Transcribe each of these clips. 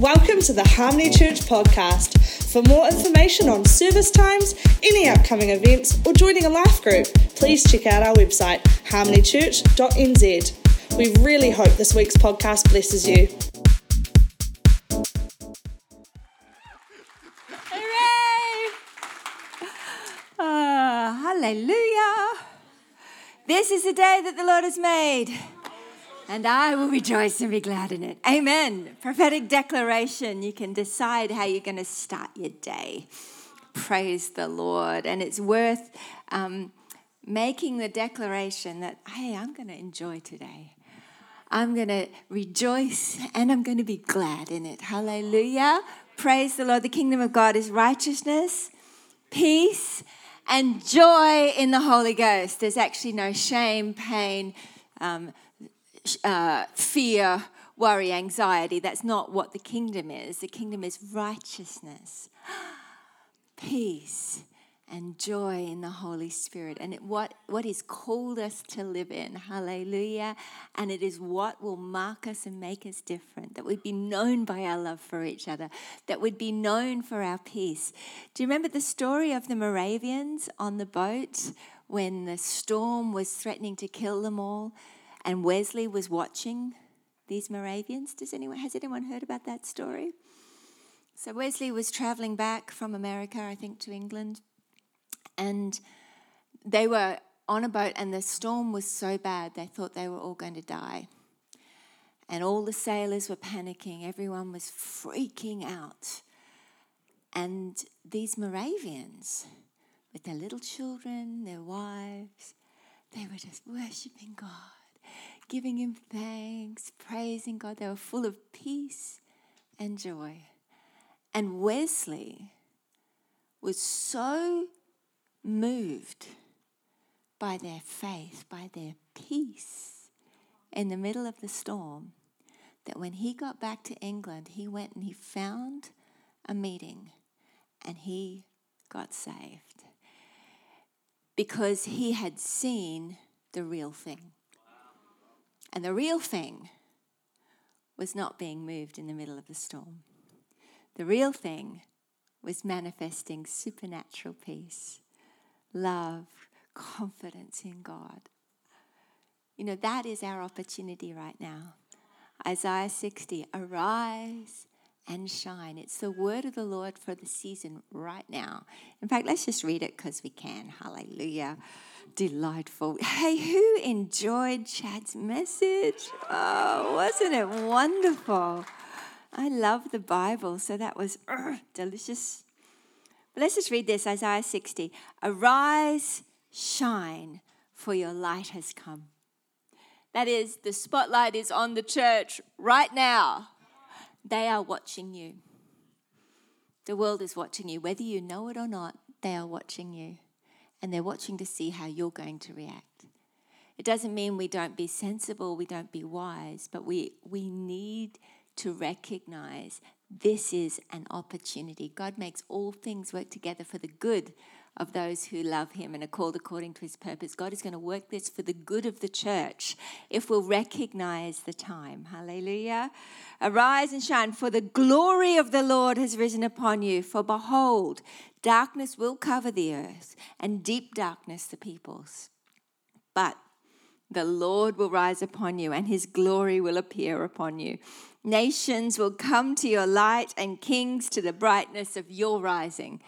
Welcome to the Harmony Church podcast. For more information on service times, any upcoming events, or joining a life group, please check out our website, harmonychurch.nz. We really hope this week's podcast blesses you. Hooray! Ah, hallelujah. This is the day that the Lord has made, and I will rejoice and be glad in it. Amen. Prophetic declaration. You can decide how you're going to start your day. Praise the Lord. And it's worth um, making the declaration that, hey, I'm going to enjoy today. I'm going to rejoice and I'm going to be glad in it. Hallelujah. Praise the Lord. The kingdom of God is righteousness, peace, and joy in the Holy Ghost. There's actually no shame, pain, um, uh, fear, worry, anxiety. That's not what the kingdom is. The kingdom is righteousness, peace, and joy in the Holy Spirit. And it, what, what He's called us to live in. Hallelujah. And it is what will mark us and make us different. That we'd be known by our love for each other, that we'd be known for our peace. Do you remember the story of the Moravians on the boat when the storm was threatening to kill them all? And Wesley was watching these Moravians. Does anyone has anyone heard about that story? So Wesley was traveling back from America, I think, to England, and they were on a boat, and the storm was so bad they thought they were all going to die. And all the sailors were panicking, everyone was freaking out. And these Moravians, with their little children, their wives, they were just worshiping God, giving Him thanks, praising God. They were full of peace and joy. And Wesley was so moved by their faith, by their peace in the middle of the storm, that when he got back to England, he went and he found a meeting and he got saved because he had seen the real thing. And the real thing was not being moved in the middle of the storm. The real thing was manifesting supernatural peace love, confidence in God. You know, that is our opportunity right now. Isaiah 60 Arise and shine. It's the word of the Lord for the season right now. In fact, let's just read it because we can. Hallelujah. Delightful. Hey, who enjoyed Chad's message? Oh, wasn't it wonderful? I love the Bible, so that was uh, delicious. But let's just read this Isaiah 60. Arise, shine, for your light has come. That is, the spotlight is on the church right now. They are watching you. The world is watching you. Whether you know it or not, they are watching you. And they're watching to see how you're going to react. It doesn't mean we don't be sensible, we don't be wise, but we, we need to recognize this is an opportunity. God makes all things work together for the good of those who love Him and are called according to His purpose. God is going to work this for the good of the church if we'll recognize the time. Hallelujah. Arise and shine, for the glory of the Lord has risen upon you. For behold, darkness will cover the earth, and deep darkness the peoples. But the Lord will rise upon you, and his glory will appear upon you. Nations will come to your light, and kings to the brightness of your rising.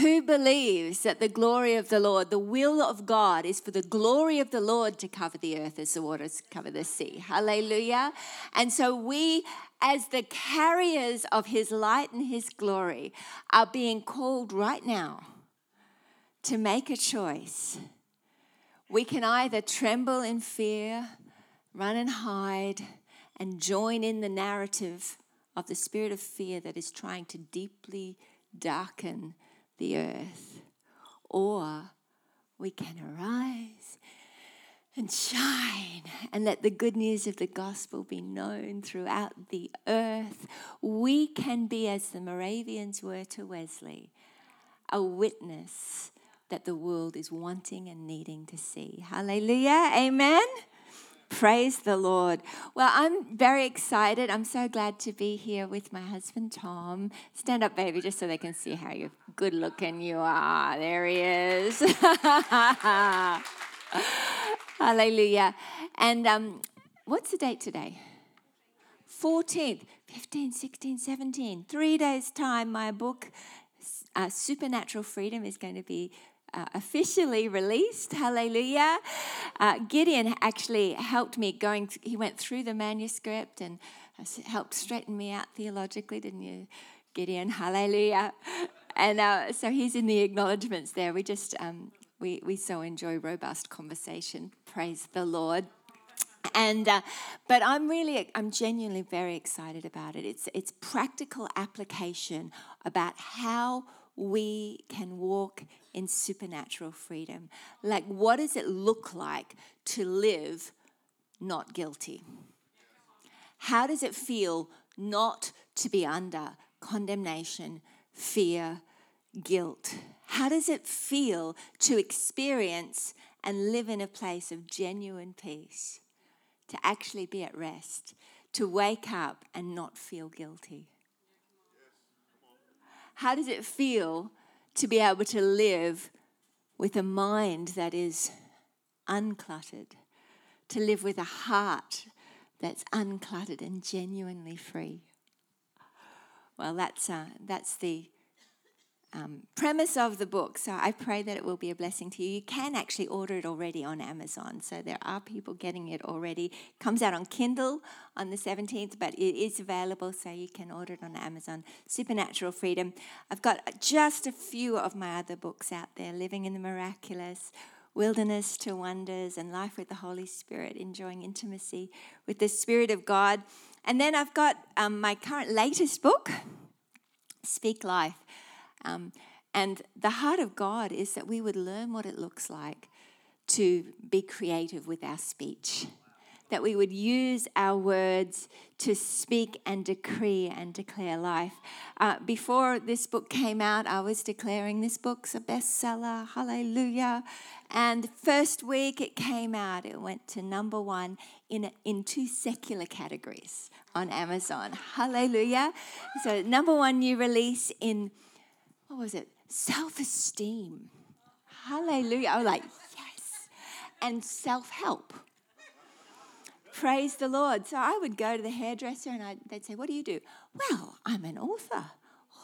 Who believes that the glory of the Lord, the will of God, is for the glory of the Lord to cover the earth as the waters cover the sea? Hallelujah. And so we, as the carriers of his light and his glory, are being called right now to make a choice we can either tremble in fear, run and hide, and join in the narrative of the spirit of fear that is trying to deeply darken the earth, or we can arise and shine and let the good news of the gospel be known throughout the earth. We can be, as the Moravians were to Wesley, a witness that the world is wanting and needing to see. Hallelujah. Amen. Praise the Lord. Well, I'm very excited. I'm so glad to be here with my husband, Tom. Stand up, baby, just so they can see how good looking you are. There he is. Hallelujah. And um, what's the date today? 14th, 15, 16, 17. Three days' time, my book, uh, Supernatural Freedom, is going to be uh, officially released. Hallelujah. Uh, Gideon actually helped me going, th- he went through the manuscript and helped straighten me out theologically, didn't you, Gideon? Hallelujah. And uh, so he's in the acknowledgements there. We just, um, we, we so enjoy robust conversation. Praise the Lord and uh, but i'm really i'm genuinely very excited about it it's it's practical application about how we can walk in supernatural freedom. Like, what does it look like to live not guilty? How does it feel not to be under condemnation, fear, guilt? How does it feel to experience and live in a place of genuine peace? To actually be at rest, to wake up and not feel guilty? How does it feel to be able to live with a mind that is uncluttered, to live with a heart that's uncluttered and genuinely free? Well, that's, uh, that's the um, premise of the book. So I pray that it will be a blessing to you. You can actually order it already on Amazon. So there are people getting it already. It comes out on Kindle on the 17th, but it is available, so you can order it on Amazon. Supernatural Freedom. I've got just a few of my other books out there Living in the Miraculous. Wilderness to Wonders and Life with the Holy Spirit, enjoying intimacy with the Spirit of God. And then I've got um, my current latest book, Speak Life. Um, and the heart of God is that we would learn what it looks like to be creative with our speech, that we would use our words to speak and decree and declare life. Uh, before this book came out, I was declaring this book's a bestseller, hallelujah. And first week it came out, it went to number one in, in two secular categories on Amazon, hallelujah. So, number one new release in what was it? Self esteem. Hallelujah. I was like, yes. And self help. Praise the Lord. So I would go to the hairdresser and I'd, they'd say, What do you do? Well, I'm an author.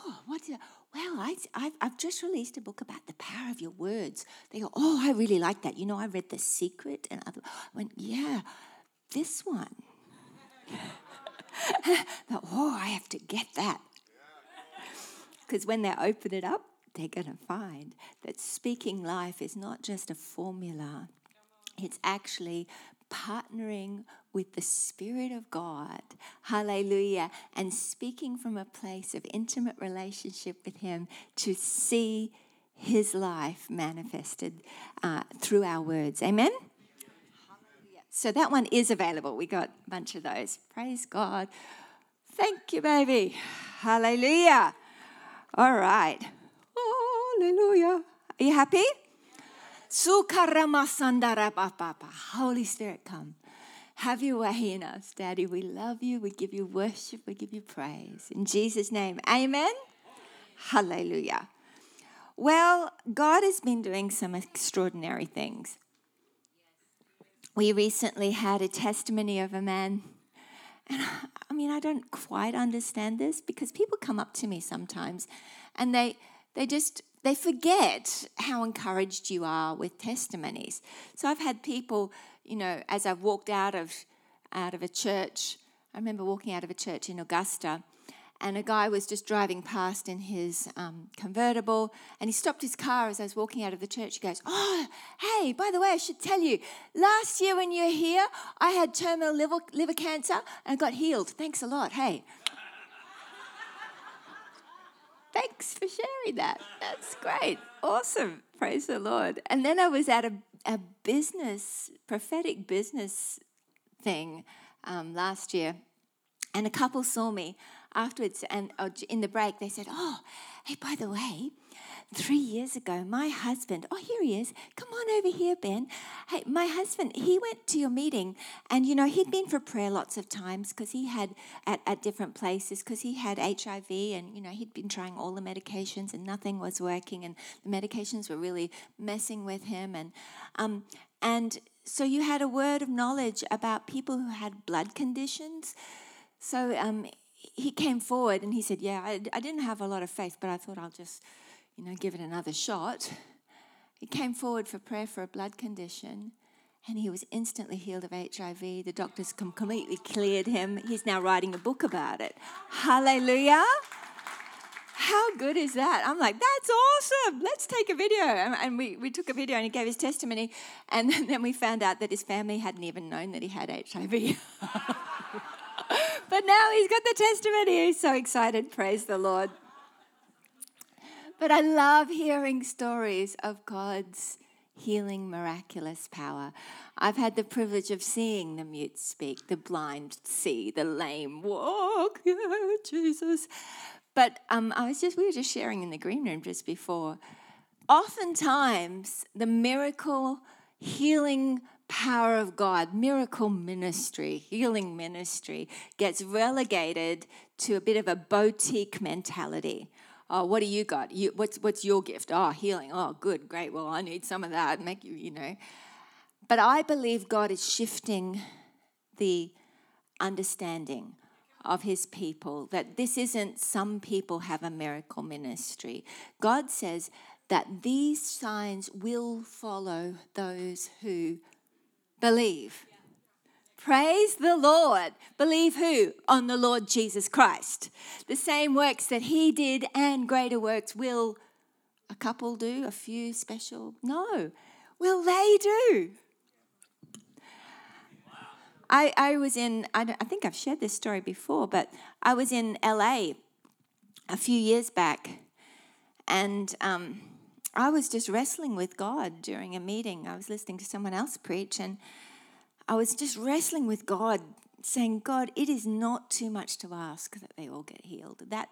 Oh, what's it? Well, I, I've, I've just released a book about the power of your words. They go, Oh, I really like that. You know, I read The Secret. And I went, Yeah, this one. oh, I have to get that. Because when they open it up, they're going to find that speaking life is not just a formula, it's actually partnering with the Spirit of God, hallelujah, and speaking from a place of intimate relationship with Him to see His life manifested uh, through our words. Amen? So that one is available. We got a bunch of those. Praise God. Thank you, baby. Hallelujah. All right. Hallelujah. Are you happy? Holy Spirit, come. Have your way in us, Daddy. We love you. We give you worship. We give you praise. In Jesus' name, amen. Hallelujah. Well, God has been doing some extraordinary things. We recently had a testimony of a man and mean, I don't quite understand this because people come up to me sometimes and they they just they forget how encouraged you are with testimonies. So I've had people, you know, as I've walked out of out of a church, I remember walking out of a church in Augusta and a guy was just driving past in his um, convertible and he stopped his car as I was walking out of the church. He goes, Oh, hey, by the way, I should tell you, last year when you were here, I had terminal liver, liver cancer and got healed. Thanks a lot. Hey. Thanks for sharing that. That's great. Awesome. Praise the Lord. And then I was at a, a business, prophetic business thing um, last year, and a couple saw me afterwards, and uh, in the break, they said, "Oh, hey, by the way." Three years ago, my husband, oh, here he is. Come on over here, Ben. Hey, my husband, he went to your meeting, and you know, he'd been for prayer lots of times because he had at, at different places because he had HIV, and you know, he'd been trying all the medications and nothing was working, and the medications were really messing with him. And, um, and so you had a word of knowledge about people who had blood conditions. So um, he came forward and he said, Yeah, I, I didn't have a lot of faith, but I thought I'll just you know, give it another shot. He came forward for prayer for a blood condition and he was instantly healed of HIV. The doctors completely cleared him. He's now writing a book about it. Hallelujah. How good is that? I'm like, that's awesome. Let's take a video. And we, we took a video and he gave his testimony. And then we found out that his family hadn't even known that he had HIV. but now he's got the testimony. He's so excited. Praise the Lord. But I love hearing stories of God's healing, miraculous power. I've had the privilege of seeing the mute speak, the blind see, the lame walk. Yeah, Jesus. But um, I was just, we were just sharing in the green room just before. Oftentimes, the miracle, healing power of God, miracle ministry, healing ministry, gets relegated to a bit of a boutique mentality oh, what do you got? You, what's, what's your gift? Oh, healing. Oh, good, great. Well, I need some of that. Make you, you know. But I believe God is shifting the understanding of his people that this isn't some people have a miracle ministry. God says that these signs will follow those who believe. Praise the Lord. Believe who? On the Lord Jesus Christ. The same works that he did and greater works will a couple do, a few special? No. Will they do? I, I was in, I, I think I've shared this story before, but I was in LA a few years back and um, I was just wrestling with God during a meeting. I was listening to someone else preach and I was just wrestling with God, saying, God, it is not too much to ask that they all get healed. That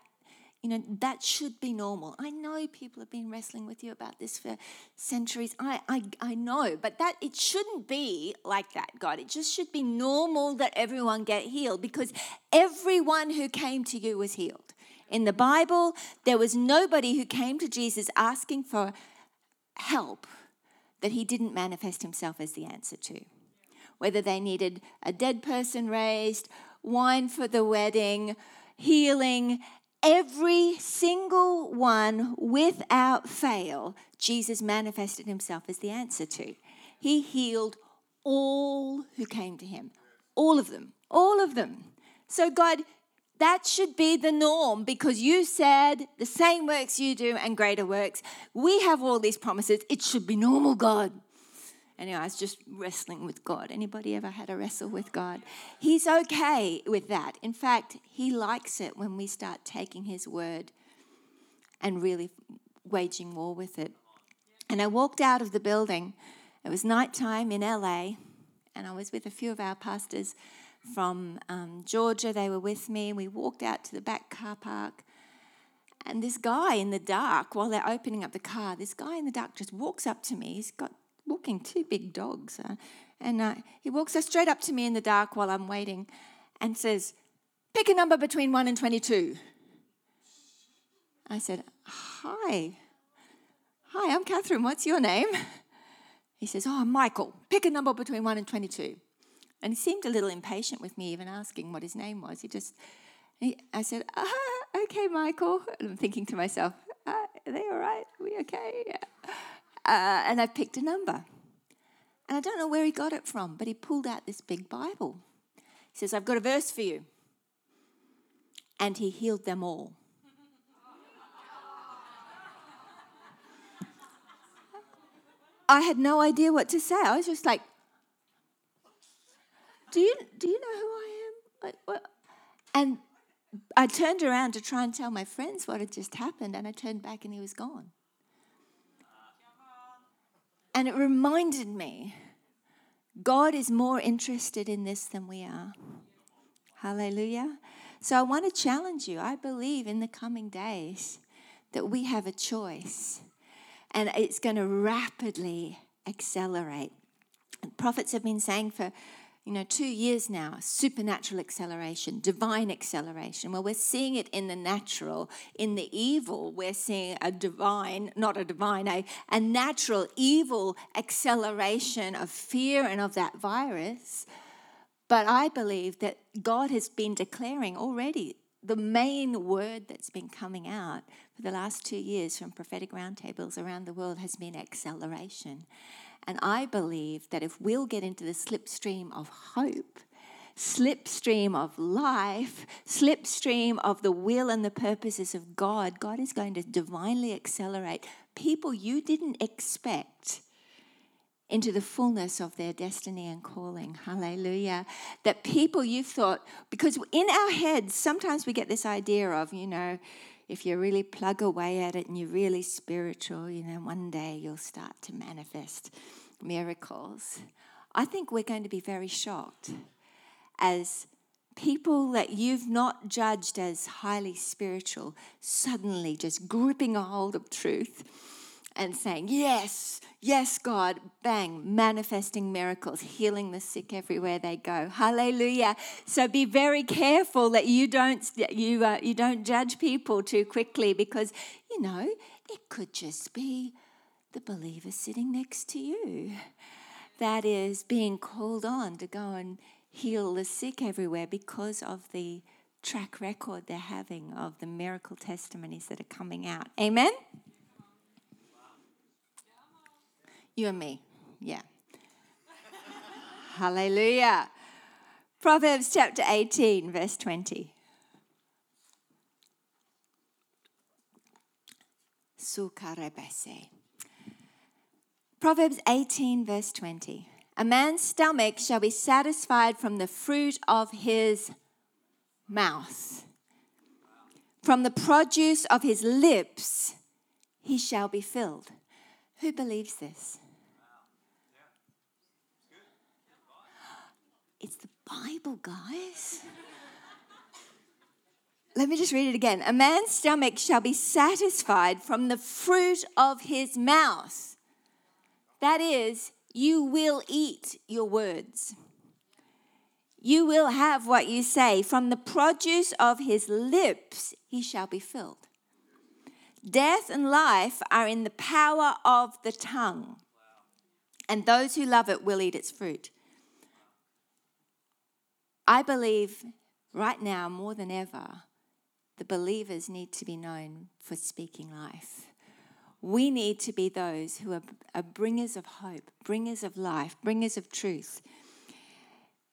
you know, that should be normal. I know people have been wrestling with you about this for centuries. I, I, I know, but that it shouldn't be like that, God. It just should be normal that everyone get healed because everyone who came to you was healed. In the Bible, there was nobody who came to Jesus asking for help that he didn't manifest himself as the answer to whether they needed a dead person raised, wine for the wedding, healing, every single one without fail, Jesus manifested himself as the answer to. He healed all who came to him, all of them, all of them. So, God, that should be the norm because you said the same works you do and greater works. We have all these promises. It should be normal, God. Anyway, I was just wrestling with God. Anybody ever had a wrestle with God? He's okay with that. In fact, he likes it when we start taking his word and really waging war with it. And I walked out of the building. It was nighttime in LA, and I was with a few of our pastors from um, Georgia. They were with me. We walked out to the back car park. And this guy in the dark, while they're opening up the car, this guy in the dark just walks up to me. He's got walking two big dogs. Uh, and uh, he walks straight up to me in the dark while I'm waiting and says, Pick a number between 1 and 22. I said, Hi. Hi, I'm Catherine. What's your name? He says, Oh, I'm Michael. Pick a number between 1 and 22. And he seemed a little impatient with me even asking what his name was. He just, he, I said, ah, okay, Michael. And I'm thinking to myself, ah, are they all right? Are we okay? Uh, and I picked a number. And I don't know where he got it from, but he pulled out this big Bible. He says, I've got a verse for you. And he healed them all. I had no idea what to say. I was just like, "Do you do you know who I am?" Like, what? And I turned around to try and tell my friends what had just happened, and I turned back and he was gone. And it reminded me God is more interested in this than we are. Hallelujah. So I want to challenge you. I believe in the coming days that we have a choice and it's going to rapidly accelerate. Prophets have been saying for you know, two years now, supernatural acceleration, divine acceleration. Well, we're seeing it in the natural. In the evil, we're seeing a divine, not a divine, a, a natural evil acceleration of fear and of that virus. But I believe that God has been declaring already the main word that's been coming out for the last two years from prophetic roundtables around the world has been acceleration. And I believe that if we'll get into the slipstream of hope, slipstream of life, slipstream of the will and the purposes of God, God is going to divinely accelerate people you didn't expect into the fullness of their destiny and calling. Hallelujah. That people you thought, because in our heads, sometimes we get this idea of, you know, if you really plug away at it and you're really spiritual, you know, one day you'll start to manifest miracles. I think we're going to be very shocked as people that you've not judged as highly spiritual suddenly just gripping a hold of truth and saying, Yes, yes, God, bang, manifesting miracles, healing the sick everywhere they go. Hallelujah. So be very careful that you don't, you, uh, you don't judge people too quickly because, you know, it could just be the believer sitting next to you that is being called on to go and heal the sick everywhere because of the track record they're having of the miracle testimonies that are coming out. Amen? You and me. Yeah. Hallelujah. Proverbs chapter 18, verse 20. Sukarebese. Proverbs 18, verse 20. A man's stomach shall be satisfied from the fruit of his mouth. From the produce of his lips he shall be filled. Who believes this? It's the Bible, guys. Let me just read it again. A man's stomach shall be satisfied from the fruit of his mouth. That is, you will eat your words. You will have what you say. From the produce of his lips he shall be filled. Death and life are in the power of the tongue, and those who love it will eat its fruit. I believe right now more than ever, the believers need to be known for speaking life. We need to be those who are, are bringers of hope, bringers of life, bringers of truth.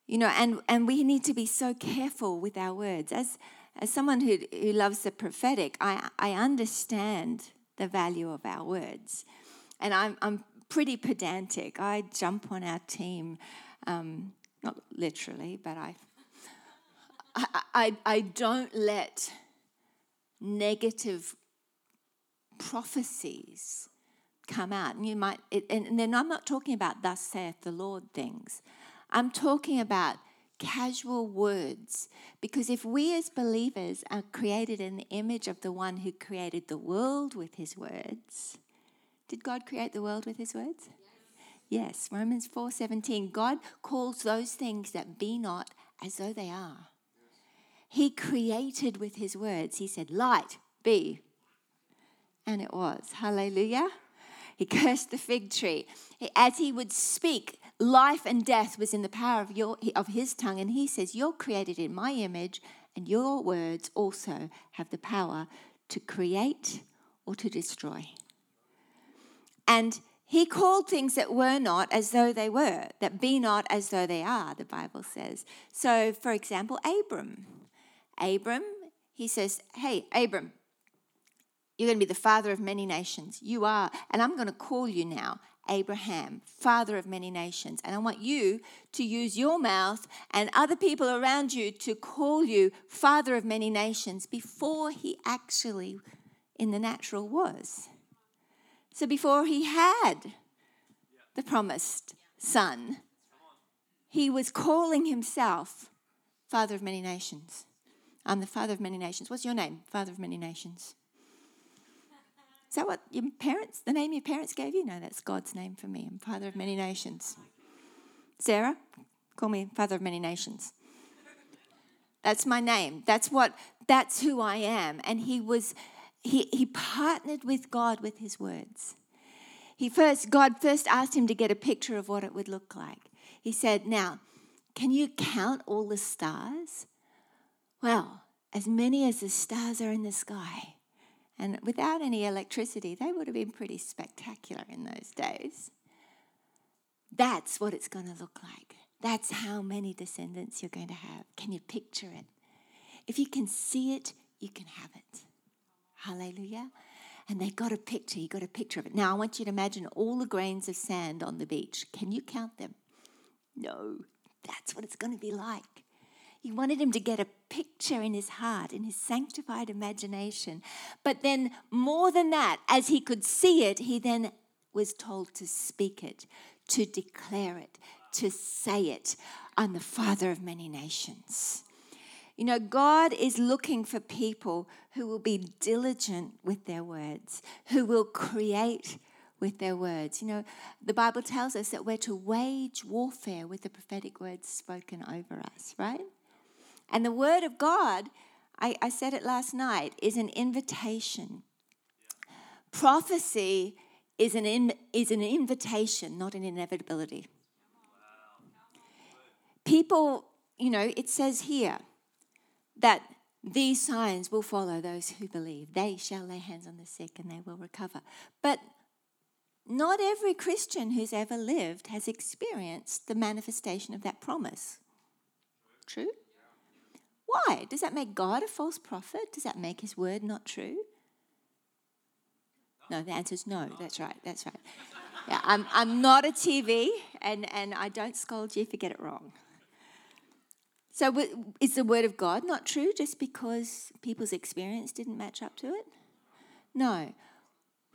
You know, and, and we need to be so careful with our words. As, as someone who, who loves the prophetic, I, I understand the value of our words. And I'm, I'm pretty pedantic. I jump on our team um, not literally, but I, I, I, I don't let negative prophecies come out. And you might, it, and then I'm not talking about thus saith the Lord things. I'm talking about casual words. Because if we as believers are created in the image of the one who created the world with his words, did God create the world with his words? Yes, Romans 4:17. God calls those things that be not as though they are. He created with his words. He said, "Light be." And it was. Hallelujah. He cursed the fig tree. As he would speak, life and death was in the power of, your, of his tongue. And he says, You're created in my image, and your words also have the power to create or to destroy. And he called things that were not as though they were, that be not as though they are, the Bible says. So, for example, Abram. Abram, he says, Hey, Abram, you're going to be the father of many nations. You are. And I'm going to call you now Abraham, father of many nations. And I want you to use your mouth and other people around you to call you father of many nations before he actually, in the natural, was. So before he had the promised son, he was calling himself Father of many nations. I'm the father of many nations. What's your name? Father of many nations. Is that what your parents, the name your parents gave you? No, that's God's name for me. I'm father of many nations. Sarah, call me father of many nations. That's my name. That's what that's who I am. And he was he he partnered with God with his words. He first God first asked him to get a picture of what it would look like. He said, "Now, can you count all the stars?" Well, as many as the stars are in the sky. And without any electricity, they would have been pretty spectacular in those days. That's what it's going to look like. That's how many descendants you're going to have. Can you picture it? If you can see it, you can have it. Hallelujah. And they got a picture, you got a picture of it. Now I want you to imagine all the grains of sand on the beach. Can you count them? No. That's what it's going to be like. He wanted him to get a picture in his heart, in his sanctified imagination. But then, more than that, as he could see it, he then was told to speak it, to declare it, to say it. I'm the father of many nations. You know, God is looking for people who will be diligent with their words, who will create with their words. You know, the Bible tells us that we're to wage warfare with the prophetic words spoken over us, right? And the Word of God, I, I said it last night, is an invitation. Prophecy is an, in, is an invitation, not an inevitability. People, you know, it says here that these signs will follow those who believe. They shall lay hands on the sick and they will recover. But not every Christian who's ever lived has experienced the manifestation of that promise. True? Why? Does that make God a false prophet? Does that make his word not true? No, the answer is no. That's right. That's right. Yeah, I'm, I'm not a TV, and, and I don't scold you if you get it wrong. So, is the word of God not true just because people's experience didn't match up to it? No.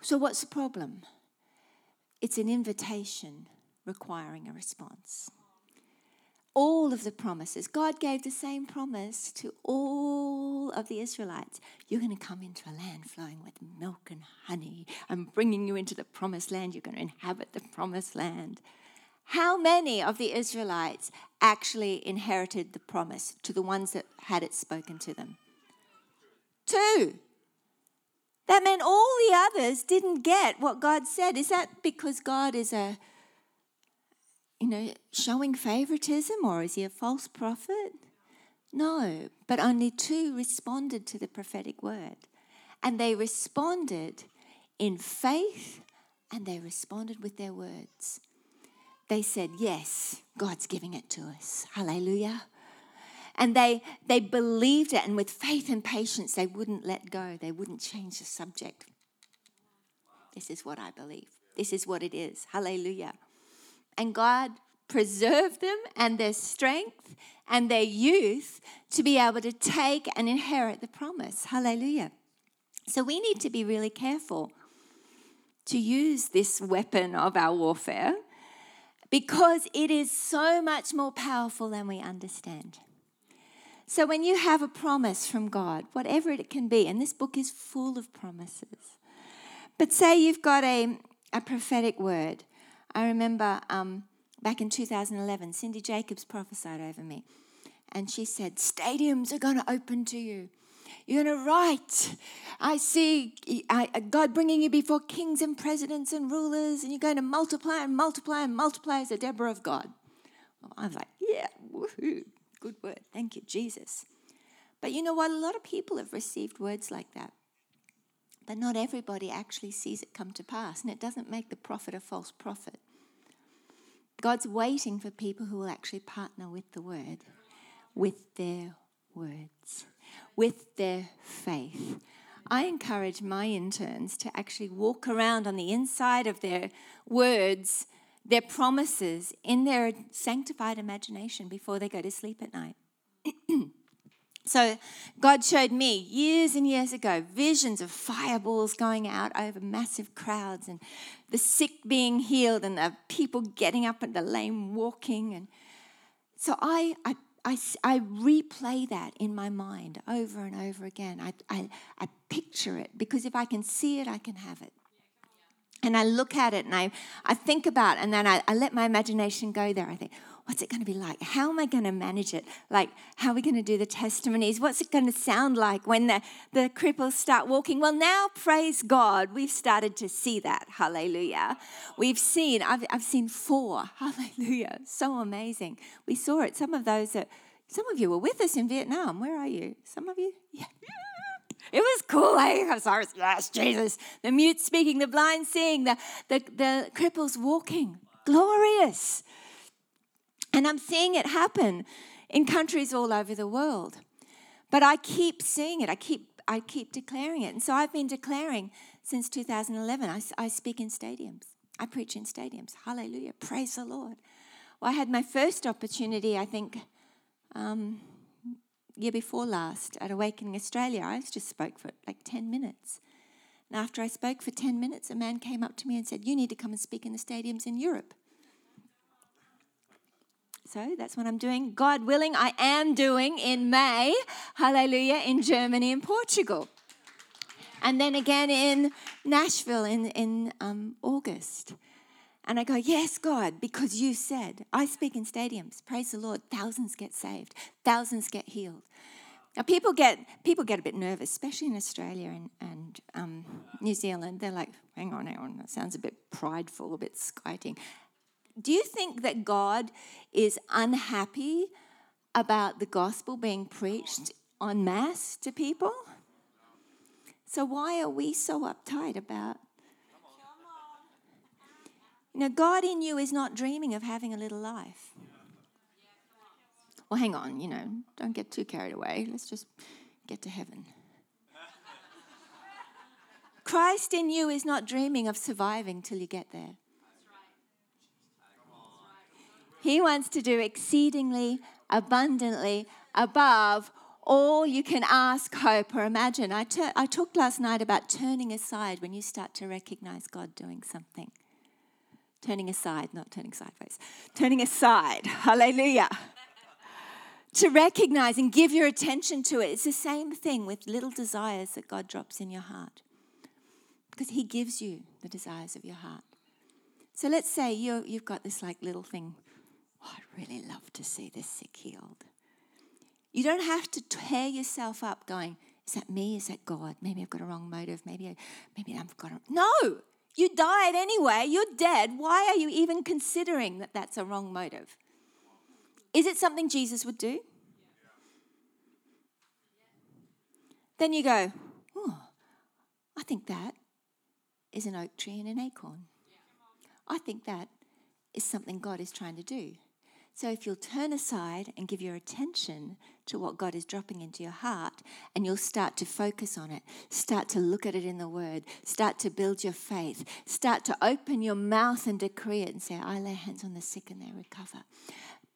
So, what's the problem? It's an invitation requiring a response all of the promises. God gave the same promise to all of the Israelites. You're going to come into a land flowing with milk and honey. I'm bringing you into the promised land. You're going to inhabit the promised land. How many of the Israelites actually inherited the promise to the ones that had it spoken to them? Two. That meant all the others didn't get what God said. Is that because God is a you know, showing favoritism or is he a false prophet? No, but only two responded to the prophetic word. And they responded in faith and they responded with their words. They said, Yes, God's giving it to us. Hallelujah. And they, they believed it, and with faith and patience, they wouldn't let go. They wouldn't change the subject. This is what I believe. This is what it is. Hallelujah and God preserved them and their strength and their youth to be able to take and inherit the promise. Hallelujah. So we need to be really careful to use this weapon of our warfare because it is so much more powerful than we understand. So when you have a promise from God, whatever it can be, and this book is full of promises, but say you've got a, a prophetic word I remember um, back in 2011, Cindy Jacobs prophesied over me. And she said, Stadiums are going to open to you. You're going to write. I see God bringing you before kings and presidents and rulers, and you're going to multiply and multiply and multiply as a Deborah of God. Well, I was like, yeah, woohoo, good word. Thank you, Jesus. But you know what? A lot of people have received words like that. But not everybody actually sees it come to pass, and it doesn't make the prophet a false prophet. God's waiting for people who will actually partner with the word, with their words, with their faith. I encourage my interns to actually walk around on the inside of their words, their promises, in their sanctified imagination before they go to sleep at night. So, God showed me years and years ago visions of fireballs going out over massive crowds and the sick being healed and the people getting up and the lame walking. And so I, I, I, I replay that in my mind over and over again. I, I, I picture it because if I can see it, I can have it. And I look at it and I, I think about it and then I, I let my imagination go there. I think, what's it going to be like? How am I going to manage it? Like, how are we going to do the testimonies? What's it going to sound like when the, the cripples start walking? Well, now, praise God, we've started to see that. Hallelujah. We've seen, I've, I've seen four. Hallelujah. So amazing. We saw it. Some of those that, some of you were with us in Vietnam. Where are you? Some of you? Yeah. It was cool, eh? I'm sorry. Yes, Jesus. The mute speaking, the blind seeing, the, the, the cripples walking. Glorious. And I'm seeing it happen in countries all over the world. But I keep seeing it. I keep, I keep declaring it. And so I've been declaring since 2011. I, I speak in stadiums. I preach in stadiums. Hallelujah. Praise the Lord. Well, I had my first opportunity, I think, um, year before last at Awakening Australia, I just spoke for like 10 minutes. And after I spoke for 10 minutes, a man came up to me and said, You need to come and speak in the stadiums in Europe. So that's what I'm doing. God willing, I am doing in May, hallelujah, in Germany and Portugal. And then again in Nashville in, in um, August. And I go, Yes, God, because you said, I speak in stadiums. Praise the Lord. Thousands get saved, thousands get healed. Now, people get, people get a bit nervous, especially in Australia and, and um, New Zealand. They're like, Hang on, hang on, that sounds a bit prideful, a bit skiting. Do you think that God is unhappy about the gospel being preached en masse to people? So, why are we so uptight about you know, God in you is not dreaming of having a little life. Well, hang on, you know, don't get too carried away. Let's just get to heaven. Christ in you is not dreaming of surviving till you get there. He wants to do exceedingly abundantly above all you can ask, hope, or imagine. I, ter- I talked last night about turning aside when you start to recognize God doing something turning aside, not turning sideways, turning aside. Hallelujah. to recognize and give your attention to it. It's the same thing with little desires that God drops in your heart because He gives you the desires of your heart. So let's say you you've got this like little thing. Oh, I'd really love to see this sick healed. You don't have to tear yourself up going, is that me? Is that God? Maybe I've got a wrong motive. Maybe, I, maybe I've got a. No! You died anyway, you're dead. Why are you even considering that that's a wrong motive? Is it something Jesus would do? Then you go, oh, I think that is an oak tree and an acorn. I think that is something God is trying to do. So if you'll turn aside and give your attention to what God is dropping into your heart, and you'll start to focus on it, start to look at it in the Word, start to build your faith, start to open your mouth and decree it and say, I lay hands on the sick and they recover.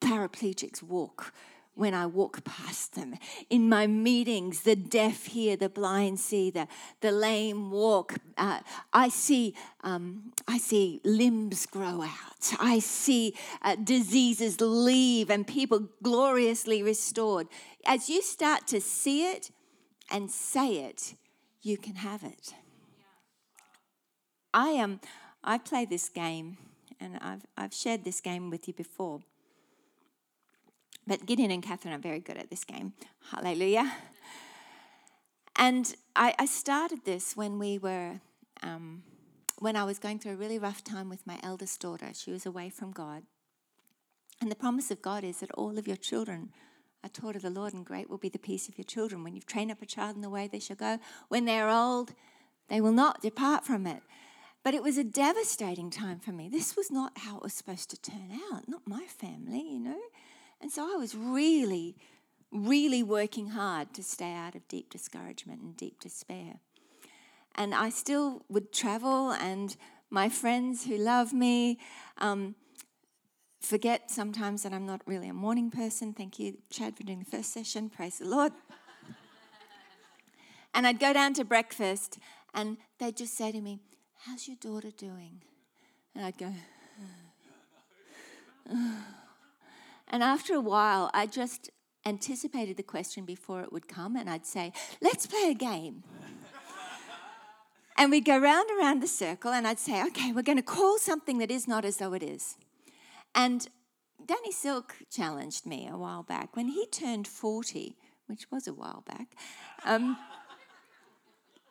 Paraplegics walk when I walk past them. In my meetings, the deaf hear, the blind see, the, the lame walk. Uh, I see um, I see limbs grow out. I see uh, diseases leave and people gloriously restored. As you start to see it and say it, you can have it. I am. Um, I play this game, and I've I've shared this game with you before. But Gideon and Catherine are very good at this game. Hallelujah. And I, I started this when we were, um, when I was going through a really rough time with my eldest daughter. She was away from God. And the promise of God is that all of your children are taught of the Lord, and great will be the peace of your children. When you've trained up a child in the way they shall go, when they are old, they will not depart from it. But it was a devastating time for me. This was not how it was supposed to turn out, not my family, you know. And so I was really, really working hard to stay out of deep discouragement and deep despair. And I still would travel, and my friends who love me um, forget sometimes that I'm not really a morning person. Thank you, Chad, for doing the first session. Praise the Lord. and I'd go down to breakfast, and they'd just say to me, How's your daughter doing? And I'd go, And after a while, I just anticipated the question before it would come, and I'd say, Let's play a game. and we'd go round and round the circle, and I'd say, Okay, we're going to call something that is not as though it is. And Danny Silk challenged me a while back when he turned 40, which was a while back. Um,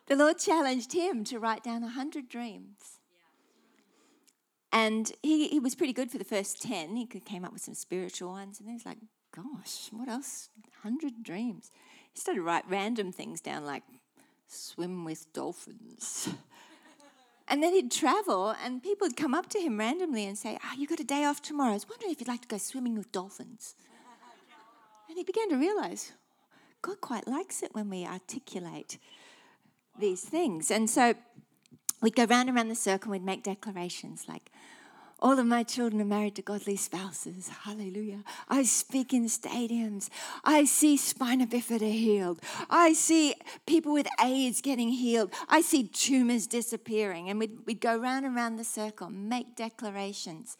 the Lord challenged him to write down 100 dreams. And he, he was pretty good for the first 10. He came up with some spiritual ones. And he was like, gosh, what else? 100 dreams. He started to write random things down like swim with dolphins. And then he'd travel, and people would come up to him randomly and say, Oh, you got a day off tomorrow. I was wondering if you'd like to go swimming with dolphins. And he began to realize God quite likes it when we articulate these things. And so we'd go round and round the circle and we'd make declarations like, all of my children are married to godly spouses. Hallelujah. I speak in stadiums. I see spina bifida healed. I see people with AIDS getting healed. I see tumors disappearing. And we'd, we'd go round and round the circle, make declarations.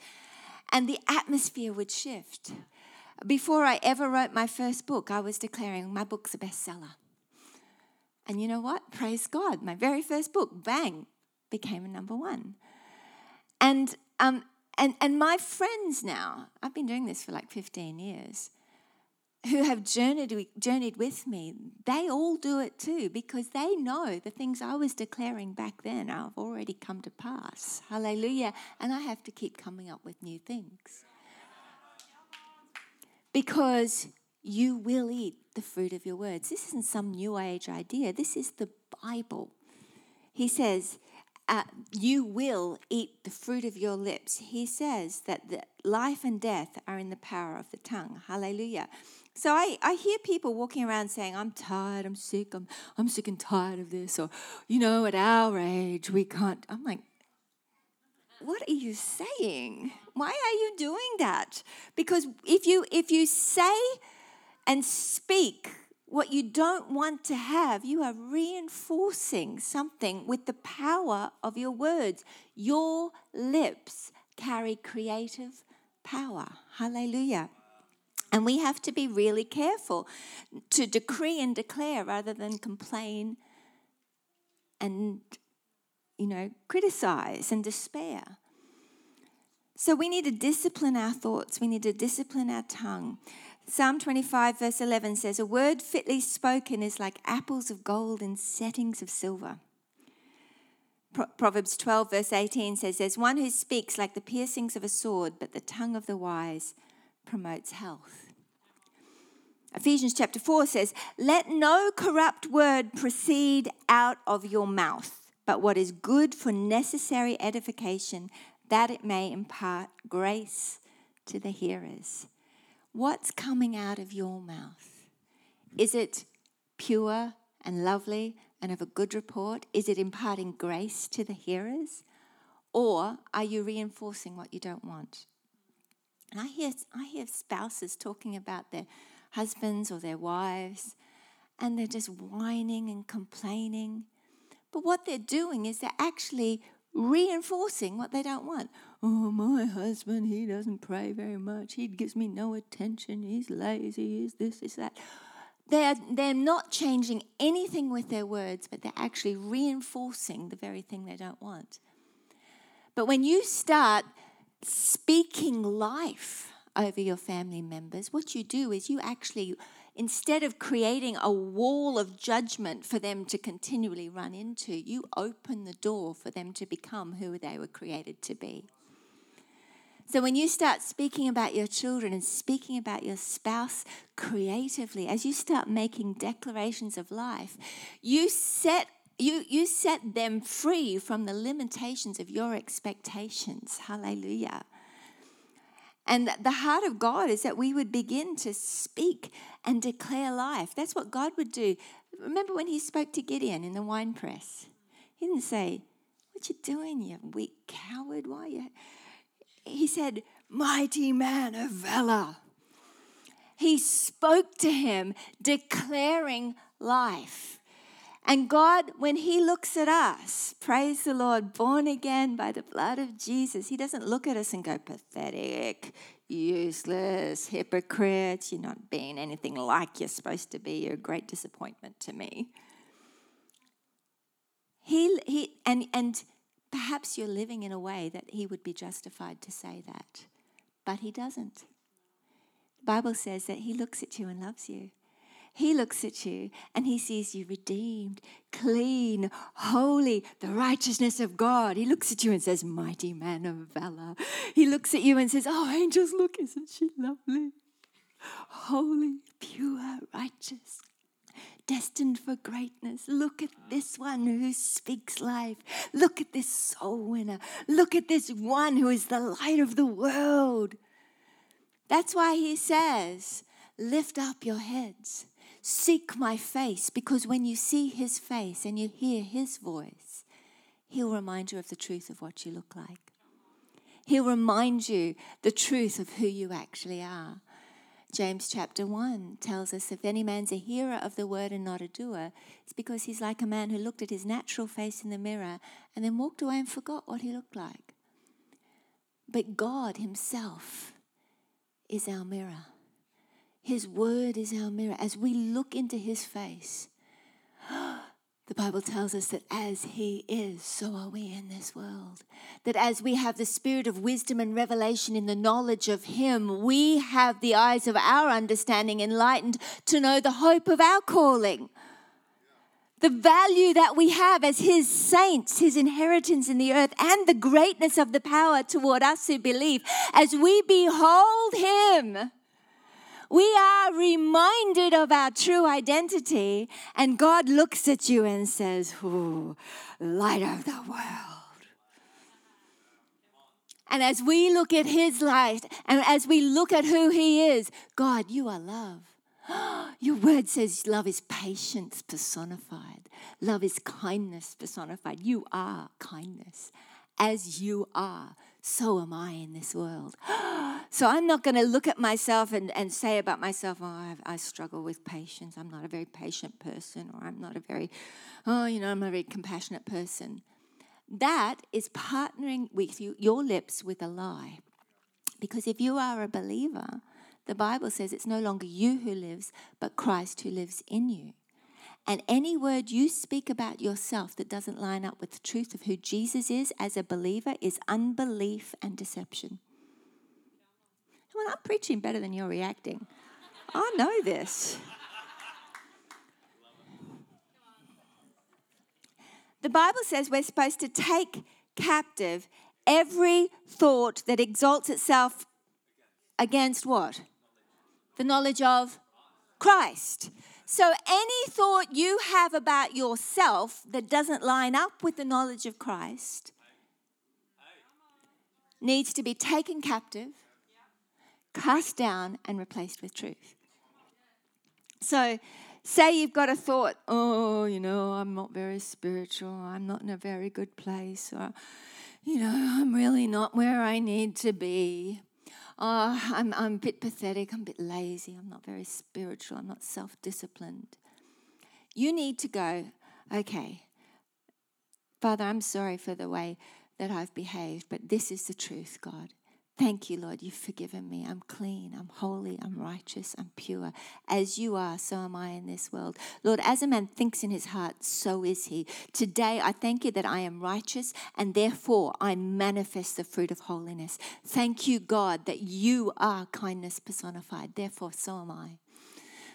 And the atmosphere would shift. Before I ever wrote my first book, I was declaring my book's a bestseller. And you know what? Praise God. My very first book, bang, became a number one. And um, and, and my friends now, I've been doing this for like 15 years, who have journeyed, journeyed with me, they all do it too because they know the things I was declaring back then have already come to pass. Hallelujah. And I have to keep coming up with new things. Because you will eat the fruit of your words. This isn't some new age idea, this is the Bible. He says, uh, you will eat the fruit of your lips. He says that the life and death are in the power of the tongue. Hallelujah. So I, I hear people walking around saying, I'm tired, I'm sick, I'm, I'm sick and tired of this, or, you know, at our age, we can't. I'm like, what are you saying? Why are you doing that? Because if you if you say and speak what you don't want to have, you are reinforcing something with the power of your words. Your lips carry creative power. Hallelujah. And we have to be really careful to decree and declare rather than complain and, you know, criticize and despair. So we need to discipline our thoughts, we need to discipline our tongue. Psalm 25, verse 11 says, A word fitly spoken is like apples of gold in settings of silver. Pro- Proverbs 12, verse 18 says, There's one who speaks like the piercings of a sword, but the tongue of the wise promotes health. Ephesians chapter 4 says, Let no corrupt word proceed out of your mouth, but what is good for necessary edification, that it may impart grace to the hearers. What's coming out of your mouth? Is it pure and lovely and of a good report? Is it imparting grace to the hearers? Or are you reinforcing what you don't want? And I hear, I hear spouses talking about their husbands or their wives, and they're just whining and complaining. But what they're doing is they're actually reinforcing what they don't want. Oh, my husband, he doesn't pray very much. He gives me no attention. He's lazy. He's this, he's that. They're, they're not changing anything with their words, but they're actually reinforcing the very thing they don't want. But when you start speaking life over your family members, what you do is you actually instead of creating a wall of judgment for them to continually run into, you open the door for them to become who they were created to be. So, when you start speaking about your children and speaking about your spouse creatively, as you start making declarations of life, you set you, you set them free from the limitations of your expectations. Hallelujah. And the heart of God is that we would begin to speak and declare life. That's what God would do. Remember when he spoke to Gideon in the wine press? He didn't say, What you doing, you weak coward? Why you? He said, Mighty man of valor. He spoke to him, declaring life. And God, when He looks at us, praise the Lord, born again by the blood of Jesus, He doesn't look at us and go, pathetic. useless, hypocrite, you're not being anything like you're supposed to be, you're a great disappointment to me. He, he, and, and perhaps you're living in a way that he would be justified to say that, but he doesn't. The Bible says that he looks at you and loves you. He looks at you and he sees you redeemed, clean, holy, the righteousness of God. He looks at you and says, Mighty man of valor. He looks at you and says, Oh, angels, look, isn't she lovely? Holy, pure, righteous, destined for greatness. Look at this one who speaks life. Look at this soul winner. Look at this one who is the light of the world. That's why he says, Lift up your heads. Seek my face, because when you see his face and you hear his voice, he'll remind you of the truth of what you look like. He'll remind you the truth of who you actually are. James chapter 1 tells us if any man's a hearer of the word and not a doer, it's because he's like a man who looked at his natural face in the mirror and then walked away and forgot what he looked like. But God Himself is our mirror. His word is our mirror. As we look into his face, the Bible tells us that as he is, so are we in this world. That as we have the spirit of wisdom and revelation in the knowledge of him, we have the eyes of our understanding enlightened to know the hope of our calling. The value that we have as his saints, his inheritance in the earth, and the greatness of the power toward us who believe. As we behold him, we are reminded of our true identity, and God looks at you and says, Ooh, light of the world. And as we look at His light, and as we look at who He is, God, you are love. Your word says love is patience personified, love is kindness personified. You are kindness as you are so am I in this world. so I'm not going to look at myself and, and say about myself, oh, I, I, struggle with patience. I'm not a very patient person, or I'm not a very, oh, you know, I'm a very compassionate person. That is partnering with you, your lips with a lie. Because if you are a believer, the Bible says it's no longer you who lives, but Christ who lives in you. And any word you speak about yourself that doesn't line up with the truth of who Jesus is as a believer is unbelief and deception. I'm preaching better than you're reacting. I know this. The Bible says we're supposed to take captive every thought that exalts itself against what? The knowledge of Christ. So, any thought you have about yourself that doesn't line up with the knowledge of Christ needs to be taken captive, cast down, and replaced with truth. So, say you've got a thought, oh, you know, I'm not very spiritual, I'm not in a very good place, or, you know, I'm really not where I need to be oh, I'm, I'm a bit pathetic, I'm a bit lazy, I'm not very spiritual, I'm not self disciplined. You need to go, okay, Father, I'm sorry for the way that I've behaved, but this is the truth, God. Thank you, Lord. You've forgiven me. I'm clean. I'm holy. I'm righteous. I'm pure. As you are, so am I in this world. Lord, as a man thinks in his heart, so is he. Today, I thank you that I am righteous and therefore I manifest the fruit of holiness. Thank you, God, that you are kindness personified. Therefore, so am I.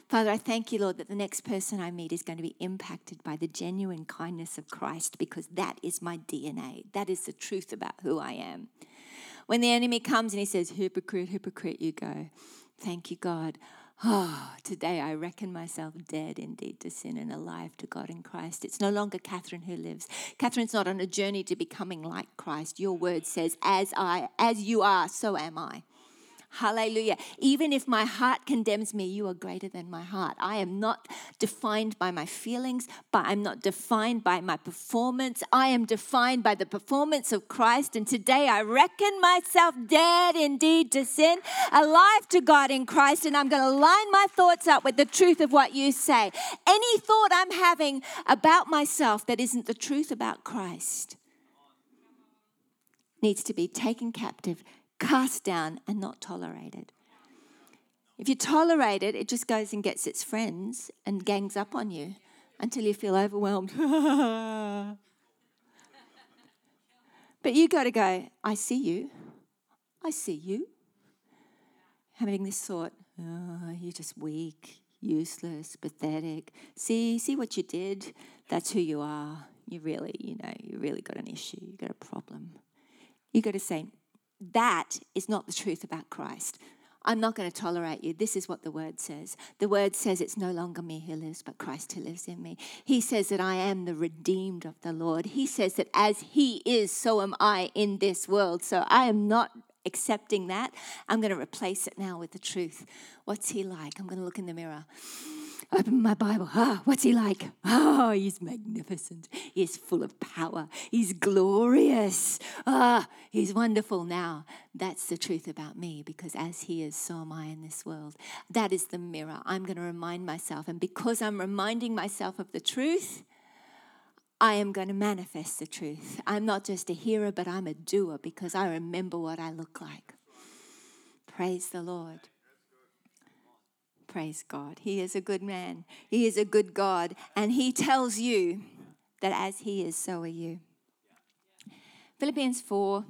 Father, I thank you, Lord, that the next person I meet is going to be impacted by the genuine kindness of Christ because that is my DNA. That is the truth about who I am. When the enemy comes and he says, Hypocrite, hypocrite, you go, Thank you, God. Oh, today I reckon myself dead indeed to sin and alive to God in Christ. It's no longer Catherine who lives. Catherine's not on a journey to becoming like Christ. Your word says, as I, as you are, so am I. Hallelujah. Even if my heart condemns me, you are greater than my heart. I am not defined by my feelings, but I'm not defined by my performance. I am defined by the performance of Christ. And today I reckon myself dead indeed to sin, alive to God in Christ. And I'm going to line my thoughts up with the truth of what you say. Any thought I'm having about myself that isn't the truth about Christ needs to be taken captive cast down, and not tolerated. If you tolerate it, it just goes and gets its friends and gangs up on you until you feel overwhelmed. but you got to go, I see you. I see you. Having this thought, oh, you're just weak, useless, pathetic. See, see what you did? That's who you are. You really, you know, you really got an issue. You got a problem. You got to say, that is not the truth about Christ. I'm not going to tolerate you. This is what the word says. The word says it's no longer me who lives, but Christ who lives in me. He says that I am the redeemed of the Lord. He says that as He is, so am I in this world. So I am not accepting that. I'm going to replace it now with the truth. What's He like? I'm going to look in the mirror open my Bible. Ah, what's he like? Oh, he's magnificent. He's full of power. He's glorious. Ah, he's wonderful. Now, that's the truth about me because as he is, so am I in this world. That is the mirror. I'm going to remind myself. And because I'm reminding myself of the truth, I am going to manifest the truth. I'm not just a hearer, but I'm a doer because I remember what I look like. Praise the Lord. Praise God. He is a good man. He is a good God. And He tells you that as He is, so are you. Philippians 4,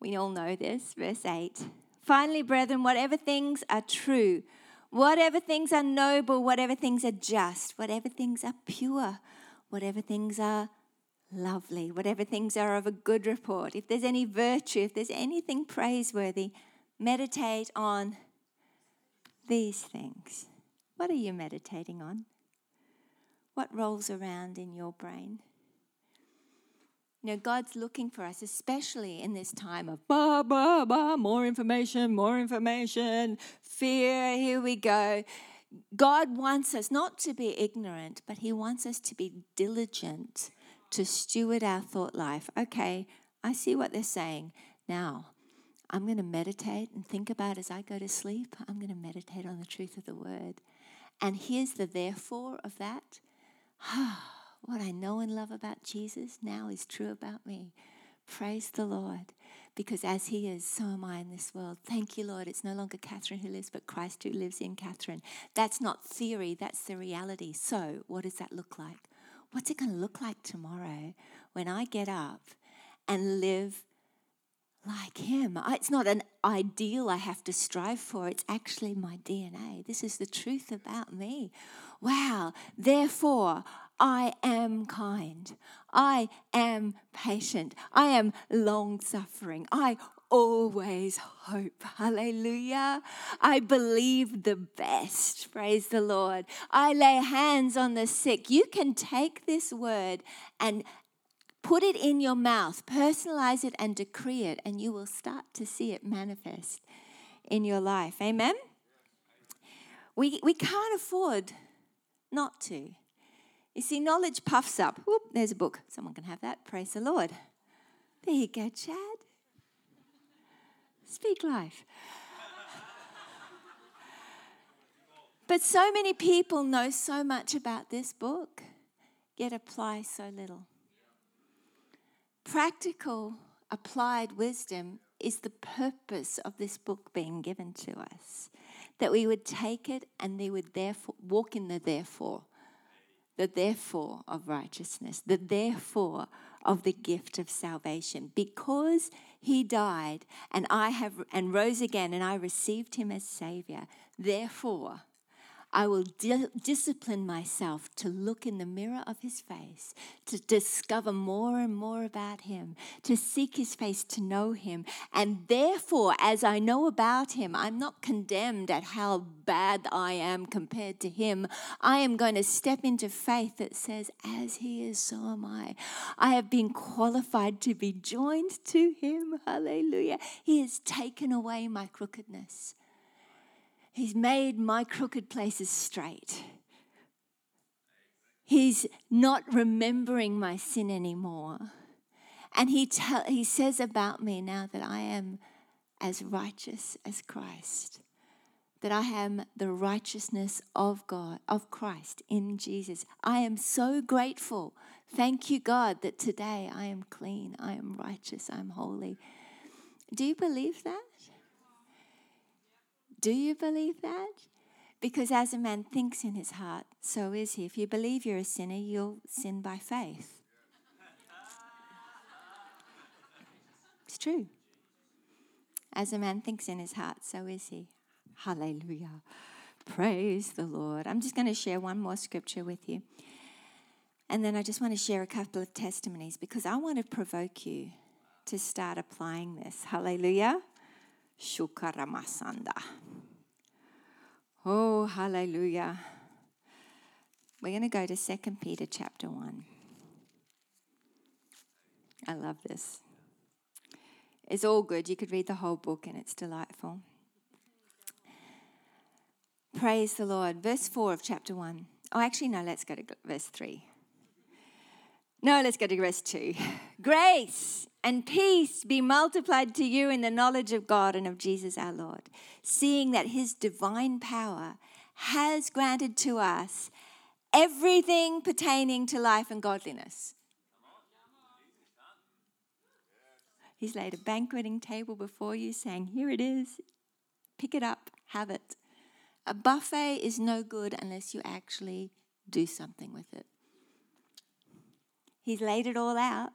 we all know this, verse 8. Finally, brethren, whatever things are true, whatever things are noble, whatever things are just, whatever things are pure, whatever things are lovely, whatever things are of a good report, if there's any virtue, if there's anything praiseworthy, meditate on these things. What are you meditating on? What rolls around in your brain? You know, God's looking for us, especially in this time of bah, bah, bah, more information, more information, fear, here we go. God wants us not to be ignorant, but He wants us to be diligent to steward our thought life. Okay, I see what they're saying. Now, I'm going to meditate and think about as I go to sleep. I'm going to meditate on the truth of the word. And here's the therefore of that. what I know and love about Jesus now is true about me. Praise the Lord. Because as He is, so am I in this world. Thank you, Lord. It's no longer Catherine who lives, but Christ who lives in Catherine. That's not theory, that's the reality. So, what does that look like? What's it going to look like tomorrow when I get up and live like him. It's not an ideal I have to strive for, it's actually my DNA. This is the truth about me. Wow, therefore, I am kind. I am patient. I am long suffering. I always hope. Hallelujah. I believe the best. Praise the Lord. I lay hands on the sick. You can take this word and Put it in your mouth, personalize it, and decree it, and you will start to see it manifest in your life. Amen? We, we can't afford not to. You see, knowledge puffs up. Whoop, there's a book. Someone can have that. Praise the Lord. There you go, Chad. Speak life. But so many people know so much about this book, yet apply so little. Practical, applied wisdom is the purpose of this book being given to us. That we would take it and they would therefore walk in the therefore, the therefore of righteousness, the therefore of the gift of salvation. Because he died and I have and rose again and I received him as Savior, therefore I will di- discipline myself to look in the mirror of his face, to discover more and more about him, to seek his face, to know him. And therefore, as I know about him, I'm not condemned at how bad I am compared to him. I am going to step into faith that says, As he is, so am I. I have been qualified to be joined to him. Hallelujah. He has taken away my crookedness. He's made my crooked places straight. He's not remembering my sin anymore. And he, tell, he says about me now that I am as righteous as Christ, that I am the righteousness of God, of Christ in Jesus. I am so grateful. Thank you, God, that today I am clean, I am righteous, I'm holy. Do you believe that? Do you believe that? Because as a man thinks in his heart, so is he. If you believe you're a sinner, you'll sin by faith. It's true. As a man thinks in his heart, so is he. Hallelujah. Praise the Lord. I'm just going to share one more scripture with you. And then I just want to share a couple of testimonies because I want to provoke you to start applying this. Hallelujah. Shukaramasanda. Oh, hallelujah. We're going to go to 2 Peter chapter 1. I love this. It's all good. You could read the whole book and it's delightful. Praise the Lord. Verse 4 of chapter 1. Oh, actually, no, let's go to verse 3. No, let's go to verse 2. Grace and peace be multiplied to you in the knowledge of God and of Jesus our Lord, seeing that his divine power has granted to us everything pertaining to life and godliness. He's laid a banqueting table before you, saying, Here it is, pick it up, have it. A buffet is no good unless you actually do something with it. He's laid it all out.